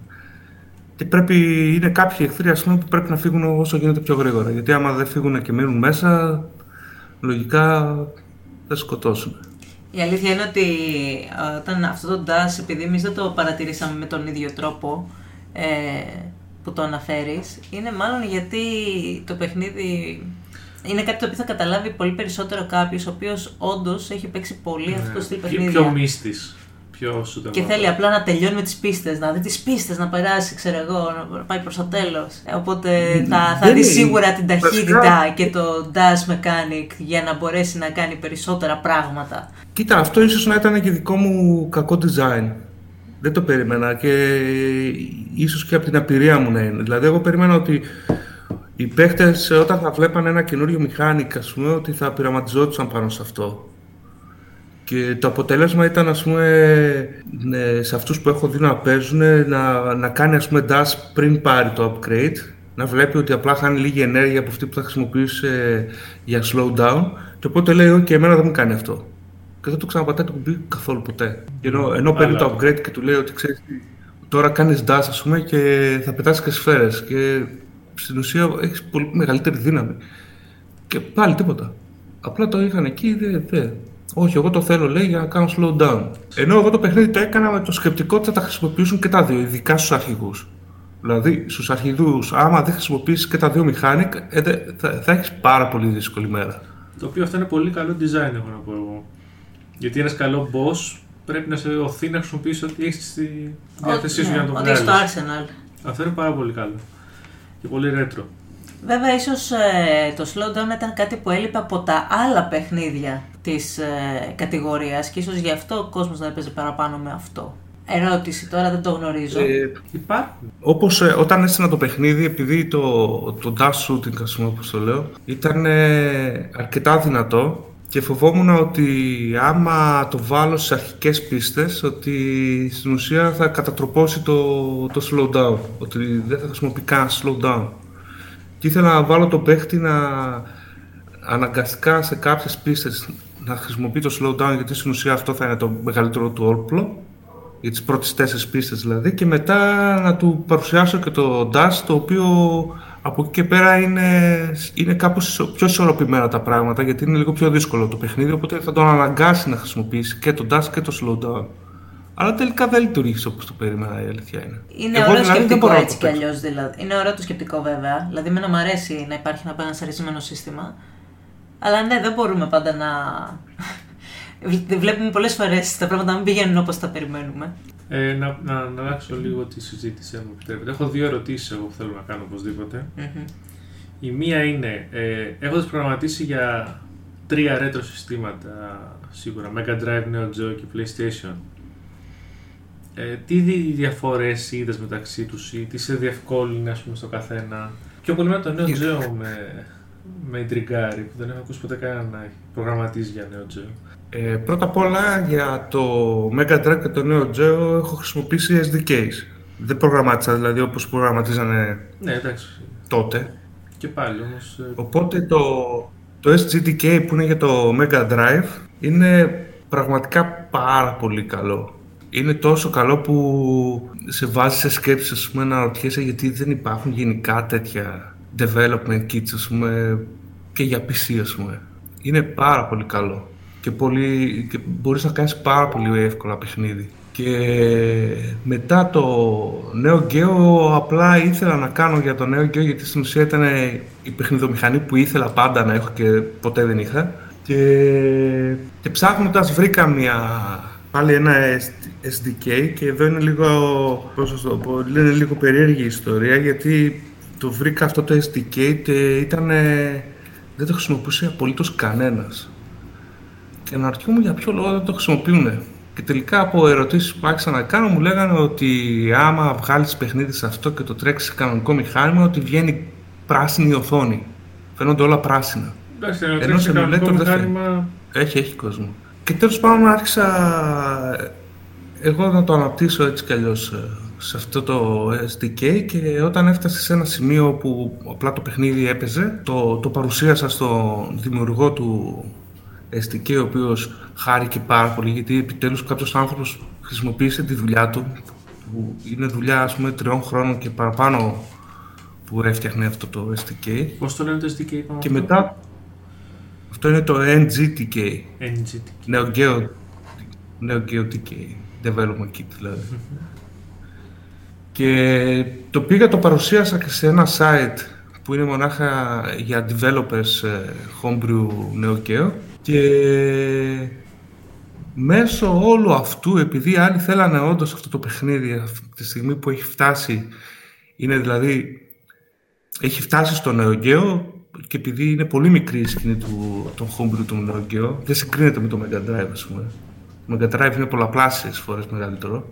Και πρέπει, είναι κάποιοι εχθροί ας πούμε, που πρέπει να φύγουν όσο γίνεται πιο γρήγορα. Γιατί άμα δεν φύγουν και μείνουν μέσα, λογικά θα σκοτώσουν. Η αλήθεια είναι ότι όταν αυτό το DAS, επειδή εμείς δεν το παρατηρήσαμε με τον ίδιο τρόπο ε, που το αναφέρεις, είναι μάλλον γιατί το παιχνίδι είναι κάτι το οποίο θα καταλάβει πολύ περισσότερο κάποιος ο οποίος όντως έχει παίξει πολύ ναι, αυτό το στυλ παιχνίδια. Πιο μίστη. Πιο και θέλει απλά να τελειώνει με τις πίστες, να δει τις πίστες, να περάσει, ξέρω εγώ, να πάει προς το τέλος. Οπότε θα, θα δεις σίγουρα την ταχύτητα και το dash mechanic για να μπορέσει να κάνει περισσότερα πράγματα. Κοίτα, αυτό ίσως να ήταν και δικό μου κακό design. Δεν το περίμενα και ίσως και από την απειρία μου να είναι. Δηλαδή, εγώ περίμενα ότι οι παίχτες όταν θα βλέπαν ένα καινούριο μηχάνικ, ας πούμε, ότι θα πειραματιζόντουσαν πάνω σε αυτό. Και το αποτέλεσμα ήταν, ας πούμε, ναι, σε αυτούς που έχω δει να παίζουν, να, να κάνει, ας πούμε, dash πριν πάρει το upgrade, να βλέπει ότι απλά χάνει λίγη ενέργεια από αυτή που θα χρησιμοποιήσει για slow down, και οπότε λέει, ok, εμένα δεν μου κάνει αυτό. Και δεν το ξαναπατάει το κουμπί καθόλου ποτέ. Ενώ, ενώ παίρνει το upgrade και του λέει ότι ξέρεις, τώρα κάνεις dash, ας πούμε, και θα πετάσει και σφαίρες. Και στην ουσία έχεις πολύ μεγαλύτερη δύναμη. Και πάλι τίποτα. Απλά το είχαν εκεί, δεν. Δε. Όχι, εγώ το θέλω λέει για να κάνω slow down. Ενώ εγώ το παιχνίδι το έκανα με το σκεπτικό ότι θα τα χρησιμοποιήσουν και τα δύο, ειδικά στους αρχηγούς. Δηλαδή, στους αρχηγούς, άμα δεν χρησιμοποιήσεις και τα δύο mechanic, ε, θα, θα έχεις πάρα πολύ δύσκολη μέρα. Το οποίο αυτό είναι πολύ καλό design, έχω να πω εγώ. Γιατί ένας καλό boss πρέπει να σε οθεί να χρησιμοποιήσεις ό,τι έχεις στη διάθεσή σου για να το βγάλεις. Ό,τι στο Arsenal. Αυτό είναι πάρα πολύ καλό και πολύ ρέτρο. Βέβαια, ίσως ε, το slowdown ήταν κάτι που έλειπε από τα άλλα παιχνίδια της ε, κατηγορίας και ίσως γι' αυτό ο κόσμος να έπαιζε παραπάνω με αυτό. Ερώτηση τώρα, δεν το γνωρίζω. Ε, υπάρχουν. Όπως ε, όταν έστεινα το παιχνίδι, επειδή το, το dash shooting, ας πούμε, όπως το λέω, ήταν ε, αρκετά δυνατό και φοβόμουν ότι άμα το βάλω στι αρχικές πίστες, ότι στην ουσία θα κατατροπώσει το, το slowdown. Ότι δεν θα χρησιμοποιεί καν slowdown. Και ήθελα να βάλω τον παίχτη να αναγκαστικά σε κάποιες πίστες να χρησιμοποιεί το slowdown, γιατί στην ουσία αυτό θα είναι το μεγαλύτερο του όπλο. Για τις πρώτες τέσσερις πίστες δηλαδή. Και μετά να του παρουσιάσω και το dash, το οποίο από εκεί και πέρα είναι, είναι κάπως πιο ισορροπημένα τα πράγματα γιατί είναι λίγο πιο δύσκολο το παιχνίδι οπότε θα τον αναγκάσει να χρησιμοποιήσει και το dash και το slowdown. Αλλά τελικά δεν λειτουργήσε όπως το περίμενα, η αλήθεια είναι. Είναι Εγώ, ωραίο δηλαδή, σκεπτικό έτσι κι αλλιώς. Δηλαδή. Είναι ωραίο το σκεπτικό βέβαια. Δηλαδή, με μου αρέσει να υπάρχει ένα επανασαρισμένο σύστημα. Αλλά ναι, δεν μπορούμε πάντα να. Βλέπουμε πολλές φορές τα πράγματα να μην πηγαίνουν όπως τα περιμένουμε. Ε, να, να, να αλλάξω λίγο τη συζήτηση, αν μου επιτρέπετε. Έχω δύο ερωτήσεις εγώ που θέλω να κάνω οπωσδήποτε. Mm-hmm. Η μία είναι, ε, έχοντας προγραμματίσει για τρία retro συστήματα σίγουρα, Mega Drive, Neo Geo και PlayStation, ε, τι διαφορές είδες μεταξύ τους ή τι σε διευκόλυνε ας πούμε, στο καθένα; Πιο πολύ με το Neo Geo με, με ιντριγκάρει, που δεν έχω ακούσει ποτέ κανένα να προγραμματίζει για Neo Geo. Ε, πρώτα απ' όλα για το Mega Drive και το Neo Geo έχω χρησιμοποιήσει SDKs. Δεν προγραμμάτισα δηλαδή όπως προγραμματίζανε ναι, εντάξει. τότε. Και πάλι όμως... Ε, Οπότε το, το SGDK που είναι για το Mega Drive είναι πραγματικά πάρα πολύ καλό. Είναι τόσο καλό που σε βάζει σε σκέψεις ας πούμε, να ρωτιέσαι γιατί δεν υπάρχουν γενικά τέτοια development kits ας πούμε, και για PC ας πούμε. Είναι πάρα πολύ καλό και, πολύ, και μπορείς να κάνεις πάρα πολύ εύκολα παιχνίδι. Και μετά το νέο Geo απλά ήθελα να κάνω για το νέο Geo γιατί στην ουσία ήταν η παιχνιδομηχανή που ήθελα πάντα να έχω και ποτέ δεν είχα. Και, και ψάχνοντας βρήκα μια, πάλι ένα SDK και εδώ είναι λίγο, πώς το πω, είναι λίγο περίεργη η ιστορία γιατί το βρήκα αυτό το SDK και ήταν, δεν το χρησιμοποιούσε απολύτως κανένας. Και αναρωτιόμουν για ποιο λόγο δεν το χρησιμοποιούν. Και τελικά από ερωτήσεις που άρχισα να κάνω μου λέγανε ότι άμα βγάλεις παιχνίδι σε αυτό και το τρέξεις σε κανονικό μηχάνημα, ότι βγαίνει πράσινη οθόνη. Φαίνονται όλα πράσινα. Εντάξει, Ενώ σε κανονικό μηχάνημα... Έχει, έχει κόσμο. Και τέλος πάντων άρχισα εγώ να το αναπτύσσω έτσι κι αλλιώς ε, σε αυτό το SDK και όταν έφτασε σε ένα σημείο που απλά το παιχνίδι έπαιζε, το, το παρουσίασα στον δημιουργό του SDK, ο οποίος χάρηκε πάρα πολύ γιατί επιτέλους κάποιος άνθρωπος χρησιμοποίησε τη δουλειά του που είναι δουλειά ας πούμε τριών χρόνων και παραπάνω που έφτιαχνε αυτό το SDK. Πώς το λένε το SDK Και αυτό; μετά αυτό είναι το NGTK. NGTK. Neo Geo, Neo Geo TK. Development Kit δηλαδή. Και το πήγα, το παρουσίασα και σε ένα site που είναι μονάχα για developers ε, homebrew Neo Geo και μέσω όλου αυτού, επειδή άλλοι θέλανε όντως αυτό το παιχνίδι αυτή τη στιγμή που έχει φτάσει, είναι δηλαδή, έχει φτάσει στο Neo και επειδή είναι πολύ μικρή η σκηνή του, των homebrew του Neo Geo, δεν συγκρίνεται με το Mega Drive ας πούμε. Το Mega Drive είναι πολλαπλάσιες φορές μεγαλύτερο.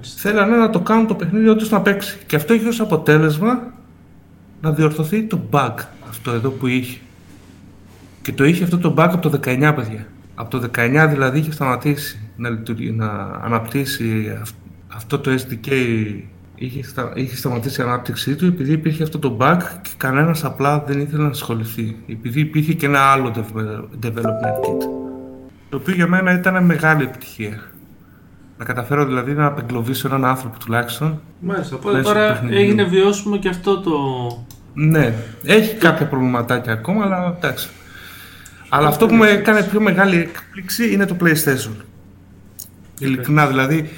Θέλανε να το κάνουν το παιχνίδι όντως να παίξει. Και αυτό είχε ως αποτέλεσμα να διορθωθεί το bug αυτό εδώ που είχε. Και το είχε αυτό το bug από το 19, παιδιά. Από το 19 δηλαδή είχε σταματήσει να, να αναπτύσσει αυτό το SDK είχε, στα, είχε σταματήσει η ανάπτυξή του επειδή υπήρχε αυτό το bug και κανένας απλά δεν ήθελε να ασχοληθεί. Επειδή υπήρχε και ένα άλλο development kit. Το οποίο για μένα ήταν μεγάλη επιτυχία. Να καταφέρω δηλαδή να απεγκλωβίσω έναν άνθρωπο τουλάχιστον. Μάλιστα. Οπότε τώρα έγινε βιώσιμο και αυτό το. Ναι, έχει κάποια προβληματάκια ακόμα, αλλά εντάξει. Αλλά αυτό που με έκανε πιο μεγάλη έκπληξη είναι το PlayStation. Ειλικρινά, δηλαδή,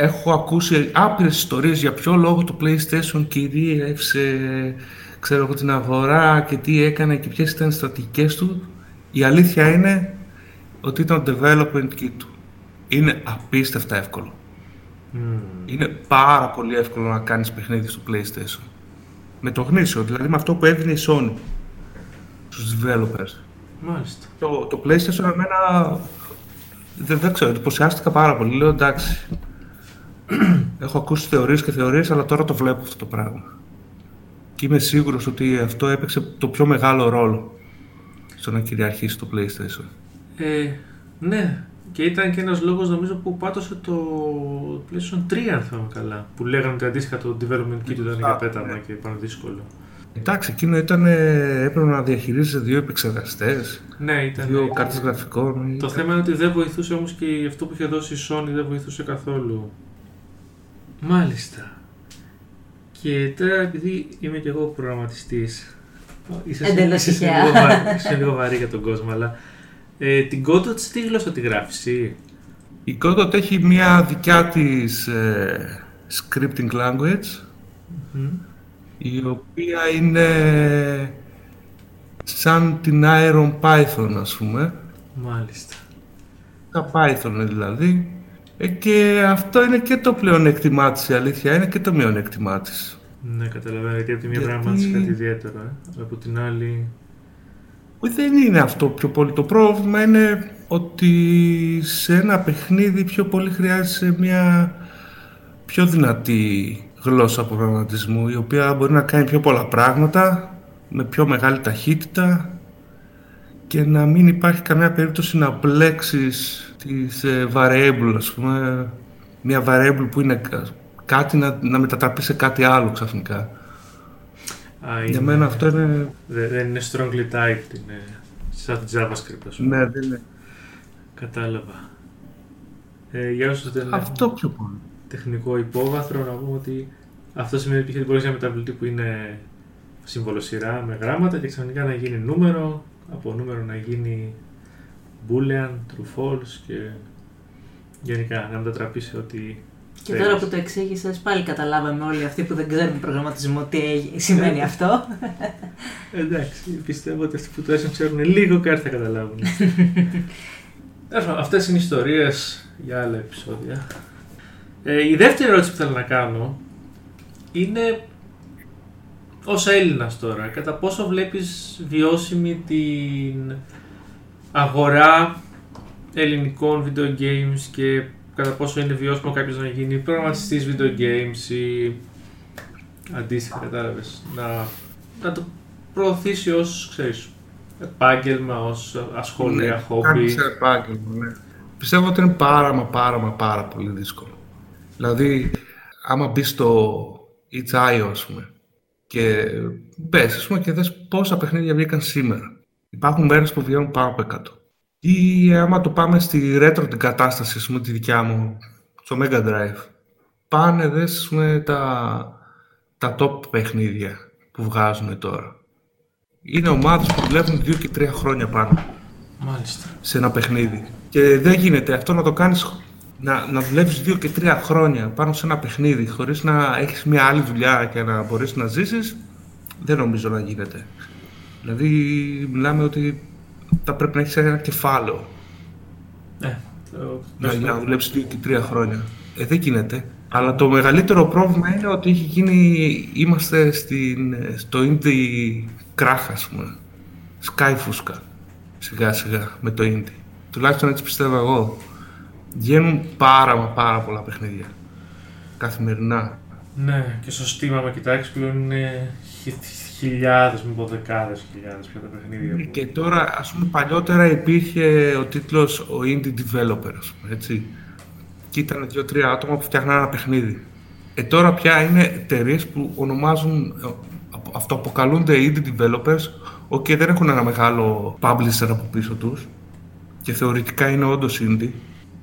έχω ακούσει άπειρες ιστορίες για ποιο λόγο το PlayStation κυρίευσε ξέρω εγώ την αγορά και τι έκανε και ποιες ήταν οι στρατηγικές του. Η αλήθεια είναι ότι ήταν το development kit του. Είναι απίστευτα εύκολο. Είναι πάρα πολύ εύκολο να κάνεις παιχνίδι στο PlayStation. Με το γνήσιο, δηλαδή με αυτό που έδινε η Sony στους developers. Μάλιστα. Το, το PlayStation εμένα δεν, δεν ξέρω, εντυπωσιάστηκα πάρα πολύ. Λέω εντάξει. Έχω ακούσει θεωρίες και θεωρίες, αλλά τώρα το βλέπω αυτό το πράγμα. Και είμαι σίγουρος ότι αυτό έπαιξε το πιο μεγάλο ρόλο στο να κυριαρχήσει το PlayStation. Ε, ναι, και ήταν και ένας λόγος νομίζω που πάτωσε το PlayStation 3 αν θυμάμαι καλά. Που λέγανε ότι αντίστοιχα το development kit ήταν για πέταμα ναι. και πάνω δύσκολο. Εντάξει, εκείνο ήταν, έπρεπε να διαχειρίζεσαι δύο επεξεργαστές. Ναι, ήταν. Δύο ήταν... κάρτες γραφικών. Το θέμα είναι ότι δεν βοηθούσε όμως και αυτό που είχε δώσει η Sony δεν βοηθούσε καθόλου. Μάλιστα. Και τώρα επειδή είμαι και εγώ προγραμματιστής. Εντελώς Είσαι λίγο βαρύ για τον κόσμο, αλλά ε, την Godot τι γλώσσα τη γράφεις, Η Godot έχει μια δικιά της ε, scripting language η οποία είναι σαν την Iron Python ας πούμε. Μάλιστα. Τα Python δηλαδή. Ε, και αυτό είναι και το πλεονέκτημά της η αλήθεια, είναι και το μειονέκτημά της. Ναι, καταλαβαίνω, γιατί από τη μία πράγμα της κάτι ιδιαίτερο, ε. από την άλλη... Δεν είναι αυτό πιο πολύ. Το πρόβλημα είναι ότι σε ένα παιχνίδι πιο πολύ χρειάζεται μια πιο δυνατή γλώσσα προγραμματισμού η οποία μπορεί να κάνει πιο πολλά πράγματα με πιο μεγάλη ταχύτητα και να μην υπάρχει καμία περίπτωση να μπλέξεις τις ε, variable, ας πούμε, μια variable που είναι κάτι να, να μετατραπεί σε κάτι άλλο ξαφνικά. Α, Α, Για μένα αυτό είναι... Δεν, δεν είναι strongly typed, είναι σαν JavaScript, ας πούμε. Ναι, δεν είναι. Κατάλαβα. Ε, για όσους δεν Αυτό έχουν πιο πολύ. τεχνικό υπόβαθρο, να πούμε ότι αυτό σημαίνει ότι είχε την πορεία μεταβλητή που είναι συμβολοσυρά με γράμματα και ξαφνικά να γίνει νούμερο, από νούμερο να γίνει boolean, true false και γενικά να μετατραπεί σε ό,τι Και θέλεις. τώρα που το εξήγησες, πάλι καταλάβαμε όλοι αυτοί που δεν ξέρουν προγραμματισμό τι έγι- σημαίνει αυτό. Εντάξει, πιστεύω ότι αυτοί που το έσαι ξέρουν λίγο κάτι θα καταλάβουν. *laughs* Τέλος πάντων, Αυτές είναι ιστορίες για άλλα επεισόδια. Ε, η δεύτερη ερώτηση που θέλω να κάνω είναι ως Έλληνας τώρα, κατά πόσο βλέπεις βιώσιμη την αγορά ελληνικών video games και κατά πόσο είναι βιώσιμο κάποιος να γίνει προγραμματιστής video games ή αντίστοιχα κατάλαβες, να, να το προωθήσει ως, ξέρεις, επάγγελμα, ως ασχολία, Ναι, χόμπι. κάνεις επάγγελμα, ναι. Πιστεύω ότι είναι πάρα μα πάρα μα πάρα πολύ δύσκολο. Δηλαδή, άμα μπεις στο itch.io, ας πούμε, και μπες, ας πούμε, και δες πόσα παιχνίδια βγήκαν σήμερα. Υπάρχουν μέρες που βγαίνουν πάνω από 100. Ή άμα το πάμε στη retro την κατάσταση, ας πούμε, τη δικιά μου, στο Mega Drive, πάνε, δες, ας πούμε, τα, τα top παιχνίδια που βγάζουν τώρα. Είναι ομάδες που βλέπουν 2 και 3 χρόνια πάνω Μάλιστα. σε ένα παιχνίδι. Και δεν γίνεται αυτό να το κάνεις, να, να δουλεύεις δύο και τρία χρόνια πάνω σε ένα παιχνίδι χωρίς να έχεις μια άλλη δουλειά και να μπορείς να ζήσεις, δεν νομίζω να γίνεται. Δηλαδή μιλάμε ότι θα πρέπει να έχεις ένα κεφάλαιο Ναι, το, να, για να δουλέψεις δύο και τρία χρόνια. Ε, δεν γίνεται. Αλλά το μεγαλύτερο πρόβλημα είναι ότι έχει γίνει, είμαστε στην, στο indie κράχα, ας πούμε. Σκάει φούσκα, σιγά σιγά, με το indie. Τουλάχιστον έτσι πιστεύω εγώ. Βγαίνουν πάρα μα πάρα πολλά παιχνίδια. Καθημερινά. ναι, και στο Steam, άμα κοιτάξεις, πλέον είναι χι- χιλιάδες, μην πω δεκάδες χιλιάδες πια τα παιχνίδια. που- Και τώρα, ας πούμε, παλιότερα υπήρχε ο τίτλος ο indie developer, ας πούμε, έτσι. Και ήταν δύο-τρία άτομα που φτιάχναν ένα παιχνίδι. Ε, τώρα πια είναι εταιρείες που ονομάζουν, ε, απο- αυτοαποκαλούνται indie developers, ok, δεν έχουν ένα μεγάλο publisher από πίσω τους και θεωρητικά είναι όντως indie.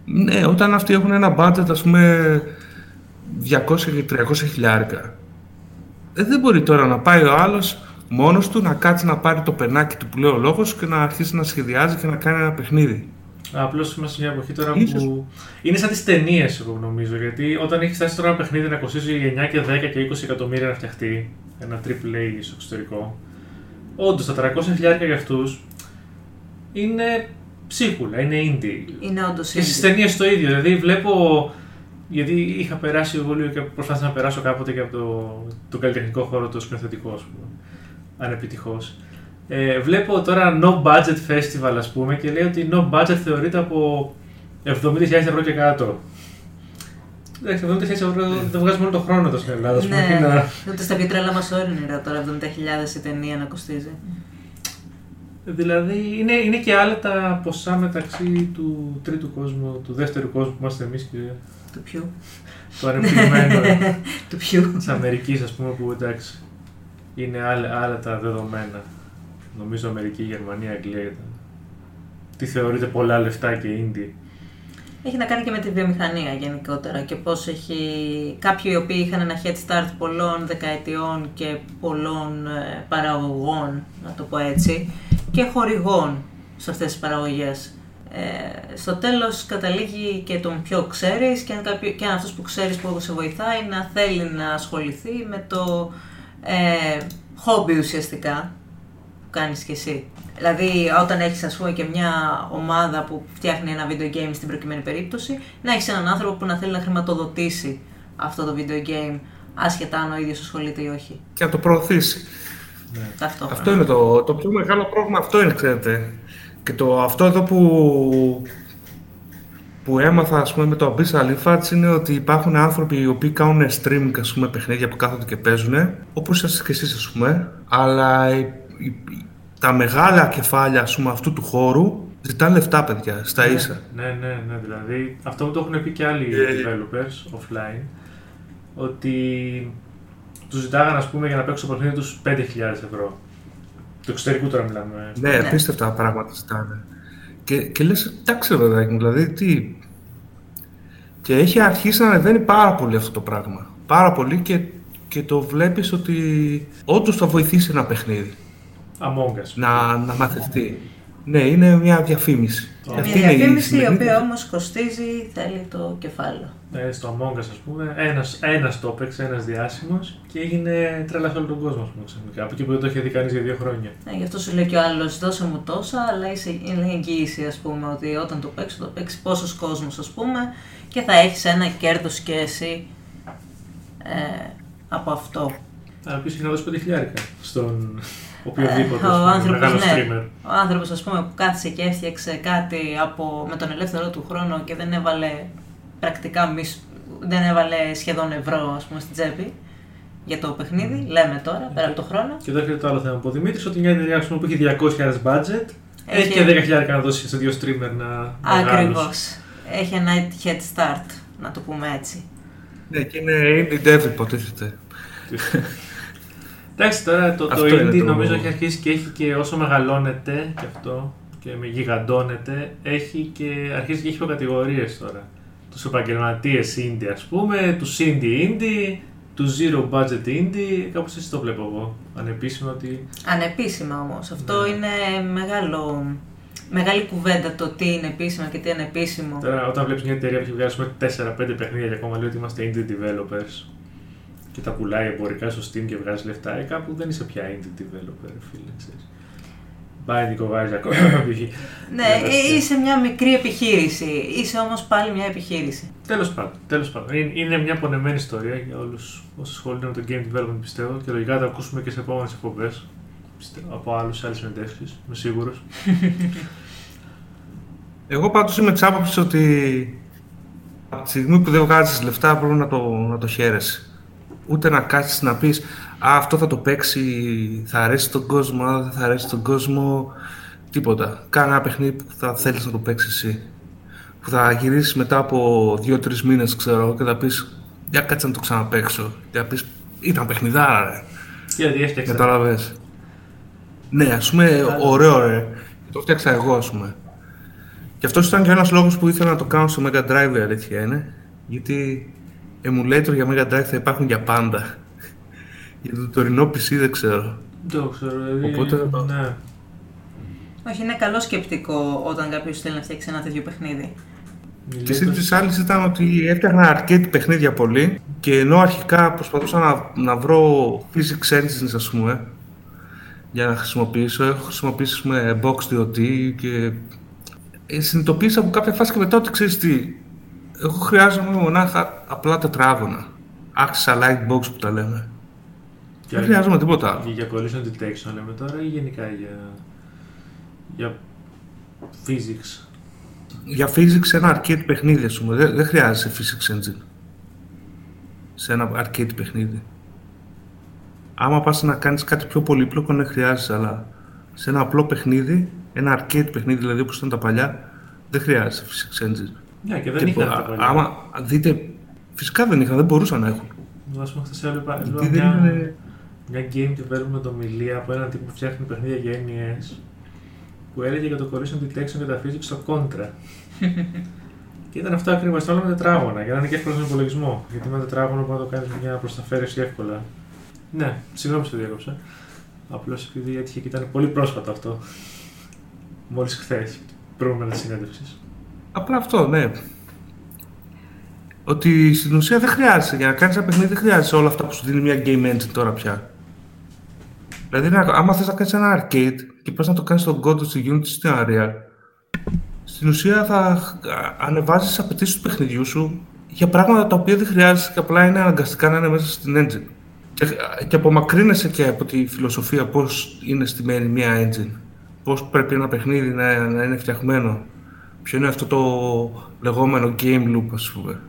Ναι, όταν αυτοί έχουν ένα budget, ας πούμε, 200 και 300 χιλιάρικα, ε, δεν μπορεί τώρα να πάει ο άλλος μόνος του να κάτσει να πάρει το πενάκι του που λέει ο λόγος και να αρχίσει να σχεδιάζει και να κάνει ένα παιχνίδι. Απλώς είμαστε σε μια εποχή τώρα Ίσως. που. Είναι σαν τις ταινίες, εγώ νομίζω. Γιατί όταν έχεις φτάσει τώρα ένα παιχνίδι να κοστίζει 9 και 10 και 20 εκατομμύρια να φτιαχτεί, ένα AAA στο εξωτερικό, όντως τα 300 χιλιάρια για αυτούς είναι ψίχουλα, είναι indie. Είναι όντως Και στις ταινίες το ίδιο. Δηλαδή βλέπω. Γιατί είχα περάσει εγώ λίγο και προσπάθησα να περάσω κάποτε και από το, το καλλιτεχνικό χώρο το σκηνοθετικό, ας πούμε. Ανεπιτυχώ. Ε, βλέπω τώρα no budget festival, ας πούμε, και λέει ότι no budget θεωρείται από 70.000 ευρώ και κάτω. Εντάξει, 70.000 ευρώ δεν βγάζει μόνο το χρόνο εδώ στην Ελλάδα, ας πούμε. Ναι, τι να- ούτε στα πιο τρέλα μας όρια τώρα 70.000 η ταινία να κοστίζει. Δηλαδή είναι, είναι και άλλα τα ποσά μεταξύ του τρίτου κόσμου, του δεύτερου κόσμου που είμαστε εμείς και Του ποιου. το ανεπτυγμένο. *laughs* Του ποιου. της Αμερικής, ας πούμε, που εντάξει είναι άλλα, άλλα τα δεδομένα. Νομίζω Αμερική, Γερμανία, Αγγλία ήταν. Τι θεωρείται πολλά λεφτά και indie. Έχει να κάνει και με τη βιομηχανία γενικότερα και πώς έχει κάποιοι οι οποίοι είχαν ένα head start πολλών δεκαετιών και πολλών ε, παραγωγών, να το πω έτσι, και χορηγών σε αυτές τις παραγωγές. Ε, στο τέλος καταλήγει και τον πιο ξέρεις και αν, κάποιο, και αν αυτός που ξέρεις που σε βοηθάει να θέλει να ασχοληθεί με το ε, χόμπι ουσιαστικά που κάνεις κι εσύ. Δηλαδή, όταν έχεις ας πούμε και μια ομάδα που φτιάχνει ένα video game στην προκειμένη περίπτωση, να έχεις έναν άνθρωπο που να θέλει να χρηματοδοτήσει αυτό το video game, άσχετα αν ο ίδιος ασχολείται ή όχι. Και να το προωθήσει. Ταυτόχρονα. Αυτό είναι το, το πιο μεγάλο πρόβλημα, αυτό είναι, ξέρετε. Και το, αυτό εδώ που, που έμαθα ας πούμε, με το Abyssal Infants είναι ότι υπάρχουν άνθρωποι οι οποίοι κάνουν streaming ας πούμε, παιχνίδια που κάθονται και παίζουν, όπως είσαστε και εσείς ας πούμε, αλλά οι- οι- τα μεγάλα κεφάλια ας πούμε, αυτού του χώρου ζητάνε λεφτά παιδιά, στα ίσα. Ναι, ναι, ναι, δηλαδή. Αυτό μου το έχουν πει και άλλοι Ε. developers offline. Ότι τους ζητάγανε, ας πούμε, για να παίξουν το παιχνίδι τους 5.000 ευρώ. Το εξωτερικού τώρα μιλάμε. Ναι, Ναι. απίστευτα πράγματα ζητάνε. Και, και λες, εντάξει ρε παιδάκι μου, δηλαδή τι... Και έχει αρχίσει να ανεβαίνει πάρα πολύ αυτό το πράγμα. Πάρα πολύ και, και το βλέπεις ότι όντως θα βοηθήσει ένα παιχνίδι Among Us. να, να μαθευτεί. Ναι, είναι μια διαφήμιση. Και Μια αυτή είναι η διαφήμιση η σημερινή- οποία όμως κοστίζει, θέλει το κεφάλαιο. Ε, στο Among Us, ας πούμε, ένας, ένας το έπαιξε, ένας διάσημος και έγινε τρέλα σε όλο τον κόσμο, ας πούμε, ξαφνικά. Από εκεί που δεν το είχε δει κανείς για δύο χρόνια. Ναι, γι' αυτό σου λέει και ο άλλος: Δώσε μου τόσα, αλλά είσαι, είναι εγγύηση, ας πούμε, ότι όταν το παίξει, το παίξει πόσος κόσμος, ας πούμε, και θα έχεις ένα κέρδος και εσύ ε, από αυτό. Αλλά επίσης είχε να δώσεις 5 χιλιάρικα στον οποιοδήποτε Ε, ο ας πούμε, άνθρωπος, μεγάλο ναι. streamer. Ο άνθρωπος ας πούμε που κάθισε και έφτιαξε κάτι από, με τον ελεύθερο του χρόνο και δεν έβαλε πρακτικά μισ, δεν έβαλε σχεδόν ευρώ ας πούμε στην τσέπη για το παιχνίδι, λέμε τώρα, πέρα από το χρόνο. Και εδώ έρχεται το άλλο θέμα που ο Δημήτρης, ότι μια εταιρεία ας πούμε, που έχει 200.000 budget, έχει Έχει- και 10.000 να δώσει σε δύο streamer να μεγάλους. Ακριβώς. Έχει ένα head start, να το πούμε έτσι. Ναι, και είναι indie dev υποτίθεται. Εντάξει, τώρα το, το Αυτό είναι indie το- νομίζω έχει αρχίσει και έχει και όσο μεγαλώνεται και αυτό και με γιγαντώνεται, έχει και αρχίζει και έχει προκατηγορίες τώρα. Τους επαγγελματίες indie ας πούμε, τους indie indie, τους zero budget indie, κάπως έτσι το βλέπω εγώ. Ανεπίσημα ότι Ανεπίσημα όμως. Αυτό Ναι. είναι μεγάλο, μεγάλη κουβέντα το τι είναι επίσημο και τι είναι επίσημο. Τώρα, όταν βλέπεις μια εταιρεία που έχει βγάλει 4-5 παιχνίδια και ακόμα λέει ότι είμαστε indie developers και τα πουλάει εμπορικά στο Steam και βγάζει λεφτά, ε, κάπου δεν είσαι πια indie developer, φίλε. Ξέρεις. Binding of Isaac, π.χ. Ναι, Ναι, ε, είσαι μια μικρή επιχείρηση. Είσαι όμως πάλι μια επιχείρηση. Τέλος πάντων, τέλος πάντων. Είναι, είναι μια πονεμένη ιστορία για όλους όσοι ασχολούνται με το game development πιστεύω και λογικά θα το ακούσουμε και σε επόμενες εκπομπές. Από άλλους, σε άλλες συνεντεύξεις, είμαι σίγουρος. *laughs* Εγώ πάντως είμαι της άποψης ότι από τη στιγμή που δεν βγάζεις λεφτά πρέπει να το, να το χαίρεσαι. Ούτε να κάτσεις να πεις «Α, αυτό θα το παίξει, θα αρέσει τον κόσμο, α, δεν θα αρέσει τον κόσμο». Τίποτα. Κάνε ένα παιχνίδι που θα θέλεις να το παίξεις εσύ. Που θα γυρίσεις μετά από δύο-τρεις μήνες, ξέρω εγώ, και θα πεις «Για κάτσε να το ξαναπαίξω». Και θα πεις «Ήταν παιχνιδάρα, ρε». Γιατί έφτιαξα. Κατάλαβες. Ναι, ας πούμε, ωραίο ρε. Το φτιάξα εγώ, ας πούμε. Και αυτός ήταν και ένας λόγος που ήθελα να το κάνω στο Mega Drive, η αλήθεια είναι. Γιατί emulator για Mega Drive θα υπάρχουν για πάντα. Για το τωρινό PC δεν ξέρω. Δεν το ξέρω, δηλαδή. Οπότε θα το- Ναι. Όχι, είναι καλό σκεπτικό όταν κάποιος θέλει να φτιάξει ένα τέτοιο παιχνίδι. Και η σύντηση τη άλλης ήταν ότι έφτιαχνα arcade παιχνίδια πολύ και ενώ αρχικά προσπαθούσα να, να βρω physics engines, ας πούμε, για να χρησιμοποιήσω, έχω χρησιμοποιήσει ας πούμε, box DOT και ε, συνειδητοποίησα από κάποια φάση και μετά ότι ξέρεις τι, εγώ χρειάζομαι μονάχα απλά τετράγωνα. Άξισα light box που τα λέμε. Και Δεν χρειάζομαι τίποτα άλλο. Για, για collision detection λέμε τώρα ή γενικά για, για physics; Για physics ένα arcade παιχνίδι, ας πούμε, δεν, δεν χρειάζεσαι physics engine. Σε ένα arcade παιχνίδι. Άμα πας να κάνεις κάτι πιο πολύπλοκο, δεν χρειάζεσαι, αλλά σε ένα απλό παιχνίδι, ένα arcade παιχνίδι, δηλαδή όπως ήταν τα παλιά, δεν χρειάζεσαι physics engine. Ναι, και δεν Και είχαν α- τα παλιά. άμα δείτε, φυσικά δεν είχαν, δεν μπορούσαν να έχουν. Ας πούμε, χθες έβλεπα έβλεπα Γιατί δεν μια, είναι... μια game development ομιλία από έναν τύπο που φτιάχνει παιχνίδια για NES που έλεγε για το collision detection και τα physics στο Contra. *laughs* και ήταν αυτό ακριβώς. Το άλλο με τετράγωνα για να είναι και εύκολο στον υπολογισμό. Γιατί με τετράγωνο μπορεί να το κάνεις μια προσταφαίρεση εύκολα. Ναι, συγγνώμη που το διέκοψα. Απλώς επειδή έτυχε και ήταν πολύ πρόσφατο αυτό. Μόλις χθες, προηγούμενα της συνέντευξης. Απλά αυτό, ναι. Ότι στην ουσία δεν χρειάζεται. Για να κάνεις ένα παιχνίδι δεν χρειάζεται όλα αυτά που σου δίνει μια game engine τώρα πια. Δηλαδή, να- άμα θες να κάνεις ένα arcade και πας να το κάνεις στον κόντο στη Unity στην Unreal, στην ουσία θα α, ανεβάζεις τις απαιτήσεις του παιχνιδιού σου για πράγματα τα οποία δεν χρειάζεται και απλά είναι αναγκαστικά να είναι μέσα στην engine. Και, και απομακρύνεσαι και από τη φιλοσοφία πώς είναι στημένη μια engine. Πώς πρέπει ένα παιχνίδι να, να είναι φτιαγμένο. Ποιο είναι αυτό το λεγόμενο game loop, ας πούμε;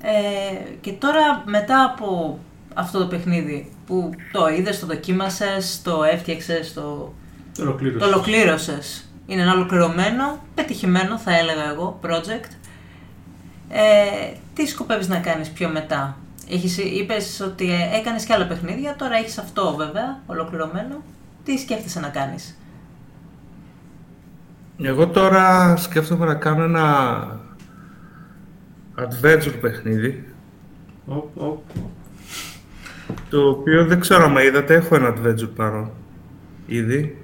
Ε, και τώρα μετά από αυτό το παιχνίδι που το είδες, το δοκίμασες, το έφτιαξες, το, Το ολοκλήρωσες. το ολοκλήρωσες. Είναι ένα ολοκληρωμένο, πετυχημένο θα έλεγα εγώ, project. Ε, τι σκοπεύεις να κάνεις πιο μετά; Έχεις, είπες ότι ε, έκανες και άλλα παιχνίδια, τώρα έχεις αυτό βέβαια, ολοκληρωμένο. Τι σκέφτεσαι να κάνεις; Εγώ τώρα σκέφτομαι να κάνω ένα adventure παιχνίδι, Οπ, οπ. το οποίο δεν ξέρω αν είδατε, έχω ένα adventure πάνω ήδη.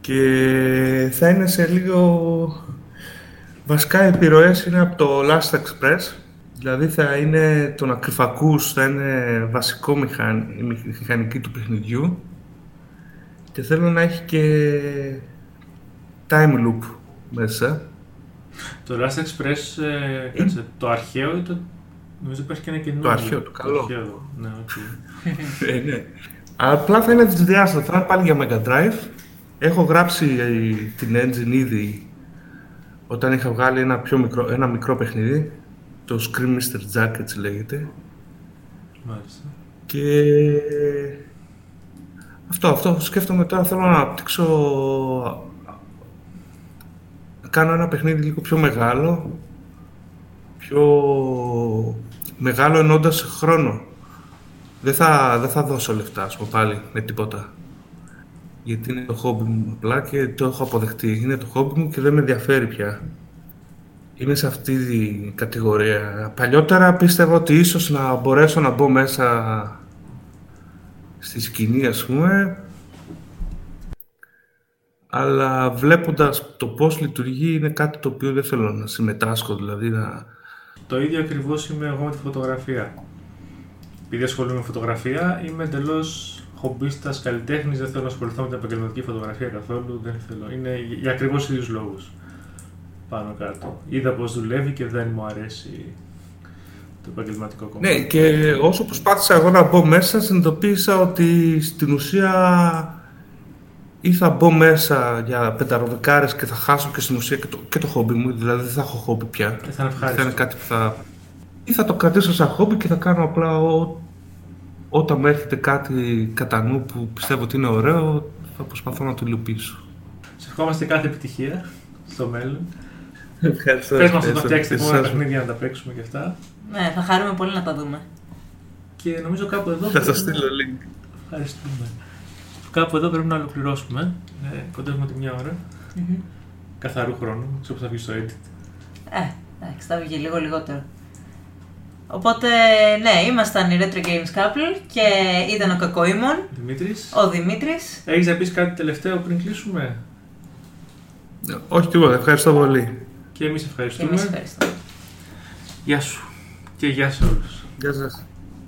Και θα είναι σε λίγο... Βασικά οι επιρροές είναι από το Last Express, δηλαδή θα είναι το να κρυφακούς, θα είναι βασικό μηχαν... η μηχανική του παιχνιδιού. Και θέλω να έχει και time loop μέσα. Το Last Express, ε, κάτσε, το αρχαίο ή το... Νομίζω υπάρχει και ένα καινούργιο. αρχαίο, το καλό. αρχαίο, ναι, οκ. *laughs* Ε, ναι. Απλά θα είναι δισδιάστατο, θα είναι πάλι για Mega Drive. Έχω γράψει ε, την engine ήδη όταν είχα βγάλει ένα, πιο μικρό, ένα μικρό παιχνίδι. Το Scream Mr. Jack έτσι λέγεται. Μάλιστα. Και αυτό, αυτό σκέφτομαι τώρα θέλω να αναπτύξω να κάνω ένα παιχνίδι λίγο πιο μεγάλο πιο μεγάλο ενώντας σε χρόνο. Δεν θα, δεν θα δώσω λεφτά ας πούμε πάλι με τίποτα. Γιατί είναι το χόμπι μου απλά και το έχω αποδεχτεί. Είναι το χόμπι μου και δεν με ενδιαφέρει πια. Είμαι σε αυτή την κατηγορία. Παλιότερα πίστευα ότι ίσως να μπορέσω να μπω μέσα στη σκηνή, ας πούμε, αλλά βλέποντας το πώς λειτουργεί είναι κάτι το οποίο δεν θέλω να συμμετάσχω, δηλαδή να... Το ίδιο ακριβώς είμαι εγώ με τη φωτογραφία. Επειδή ασχολούμαι με φωτογραφία, είμαι εντελώς χομπίστας καλλιτέχνης. Δεν θέλω να ασχοληθώ με την επαγγελματική φωτογραφία καθόλου. Δεν θέλω. Είναι για ακριβώς ίδιους λόγους. Πάνω κάτω. Είδα πώς δουλεύει και δεν μου αρέσει το επαγγελματικό κομμάτι. Ναι, και όσο προσπάθησα εγώ να μπω μέσα, συνειδητοποίησα ότι στην ουσία ή θα μπω μέσα για πενταροδεκάρες και θα χάσω και στην ουσία και το, και το χόμπι μου, δηλαδή δεν θα έχω χόμπι πια. Και θα είναι Θα είναι ευχάριστο. κάτι που θα... Ή θα το κρατήσω σαν χόμπι και θα κάνω απλά ό, όταν μου έρχεται κάτι κατά νου που πιστεύω ότι είναι ωραίο, θα προσπαθώ να το υλοποιήσω. Σε ευχόμαστε κάθε επιτυχία στο μέλλον. Ευχαριστώ. Πες μας να το ευχαριστώ. φτιάξετε Εσάς. επόμενα παιχνίδια να τα παίξουμε και αυτά. Ναι, θα χαρούμε πολύ να τα δούμε. Και νομίζω κάπου εδώ. Θα πρέπει σας να- στείλω link. Ευχαριστούμε. Κάπου εδώ πρέπει να ολοκληρώσουμε. Ε, κοντεύουμε τη μια ώρα. Καθαρού χρόνου. Ξέρω που θα βγει στο edit. Ε, εντάξει, θα βγει λίγο λιγότερο. Οπότε, ναι, ήμασταν η Retro Games Couple και ήταν ο Κακοήμων, Δημήτρης. ο Δημήτρης. Έχεις να πεις κάτι τελευταίο πριν κλείσουμε; Όχι τίποτα, ευχαριστώ πολύ. Και εμείς Και ευχαριστούμε. εμείς ευχαριστούμε. Γεια σου. Και γεια σε όλους. Γεια σας.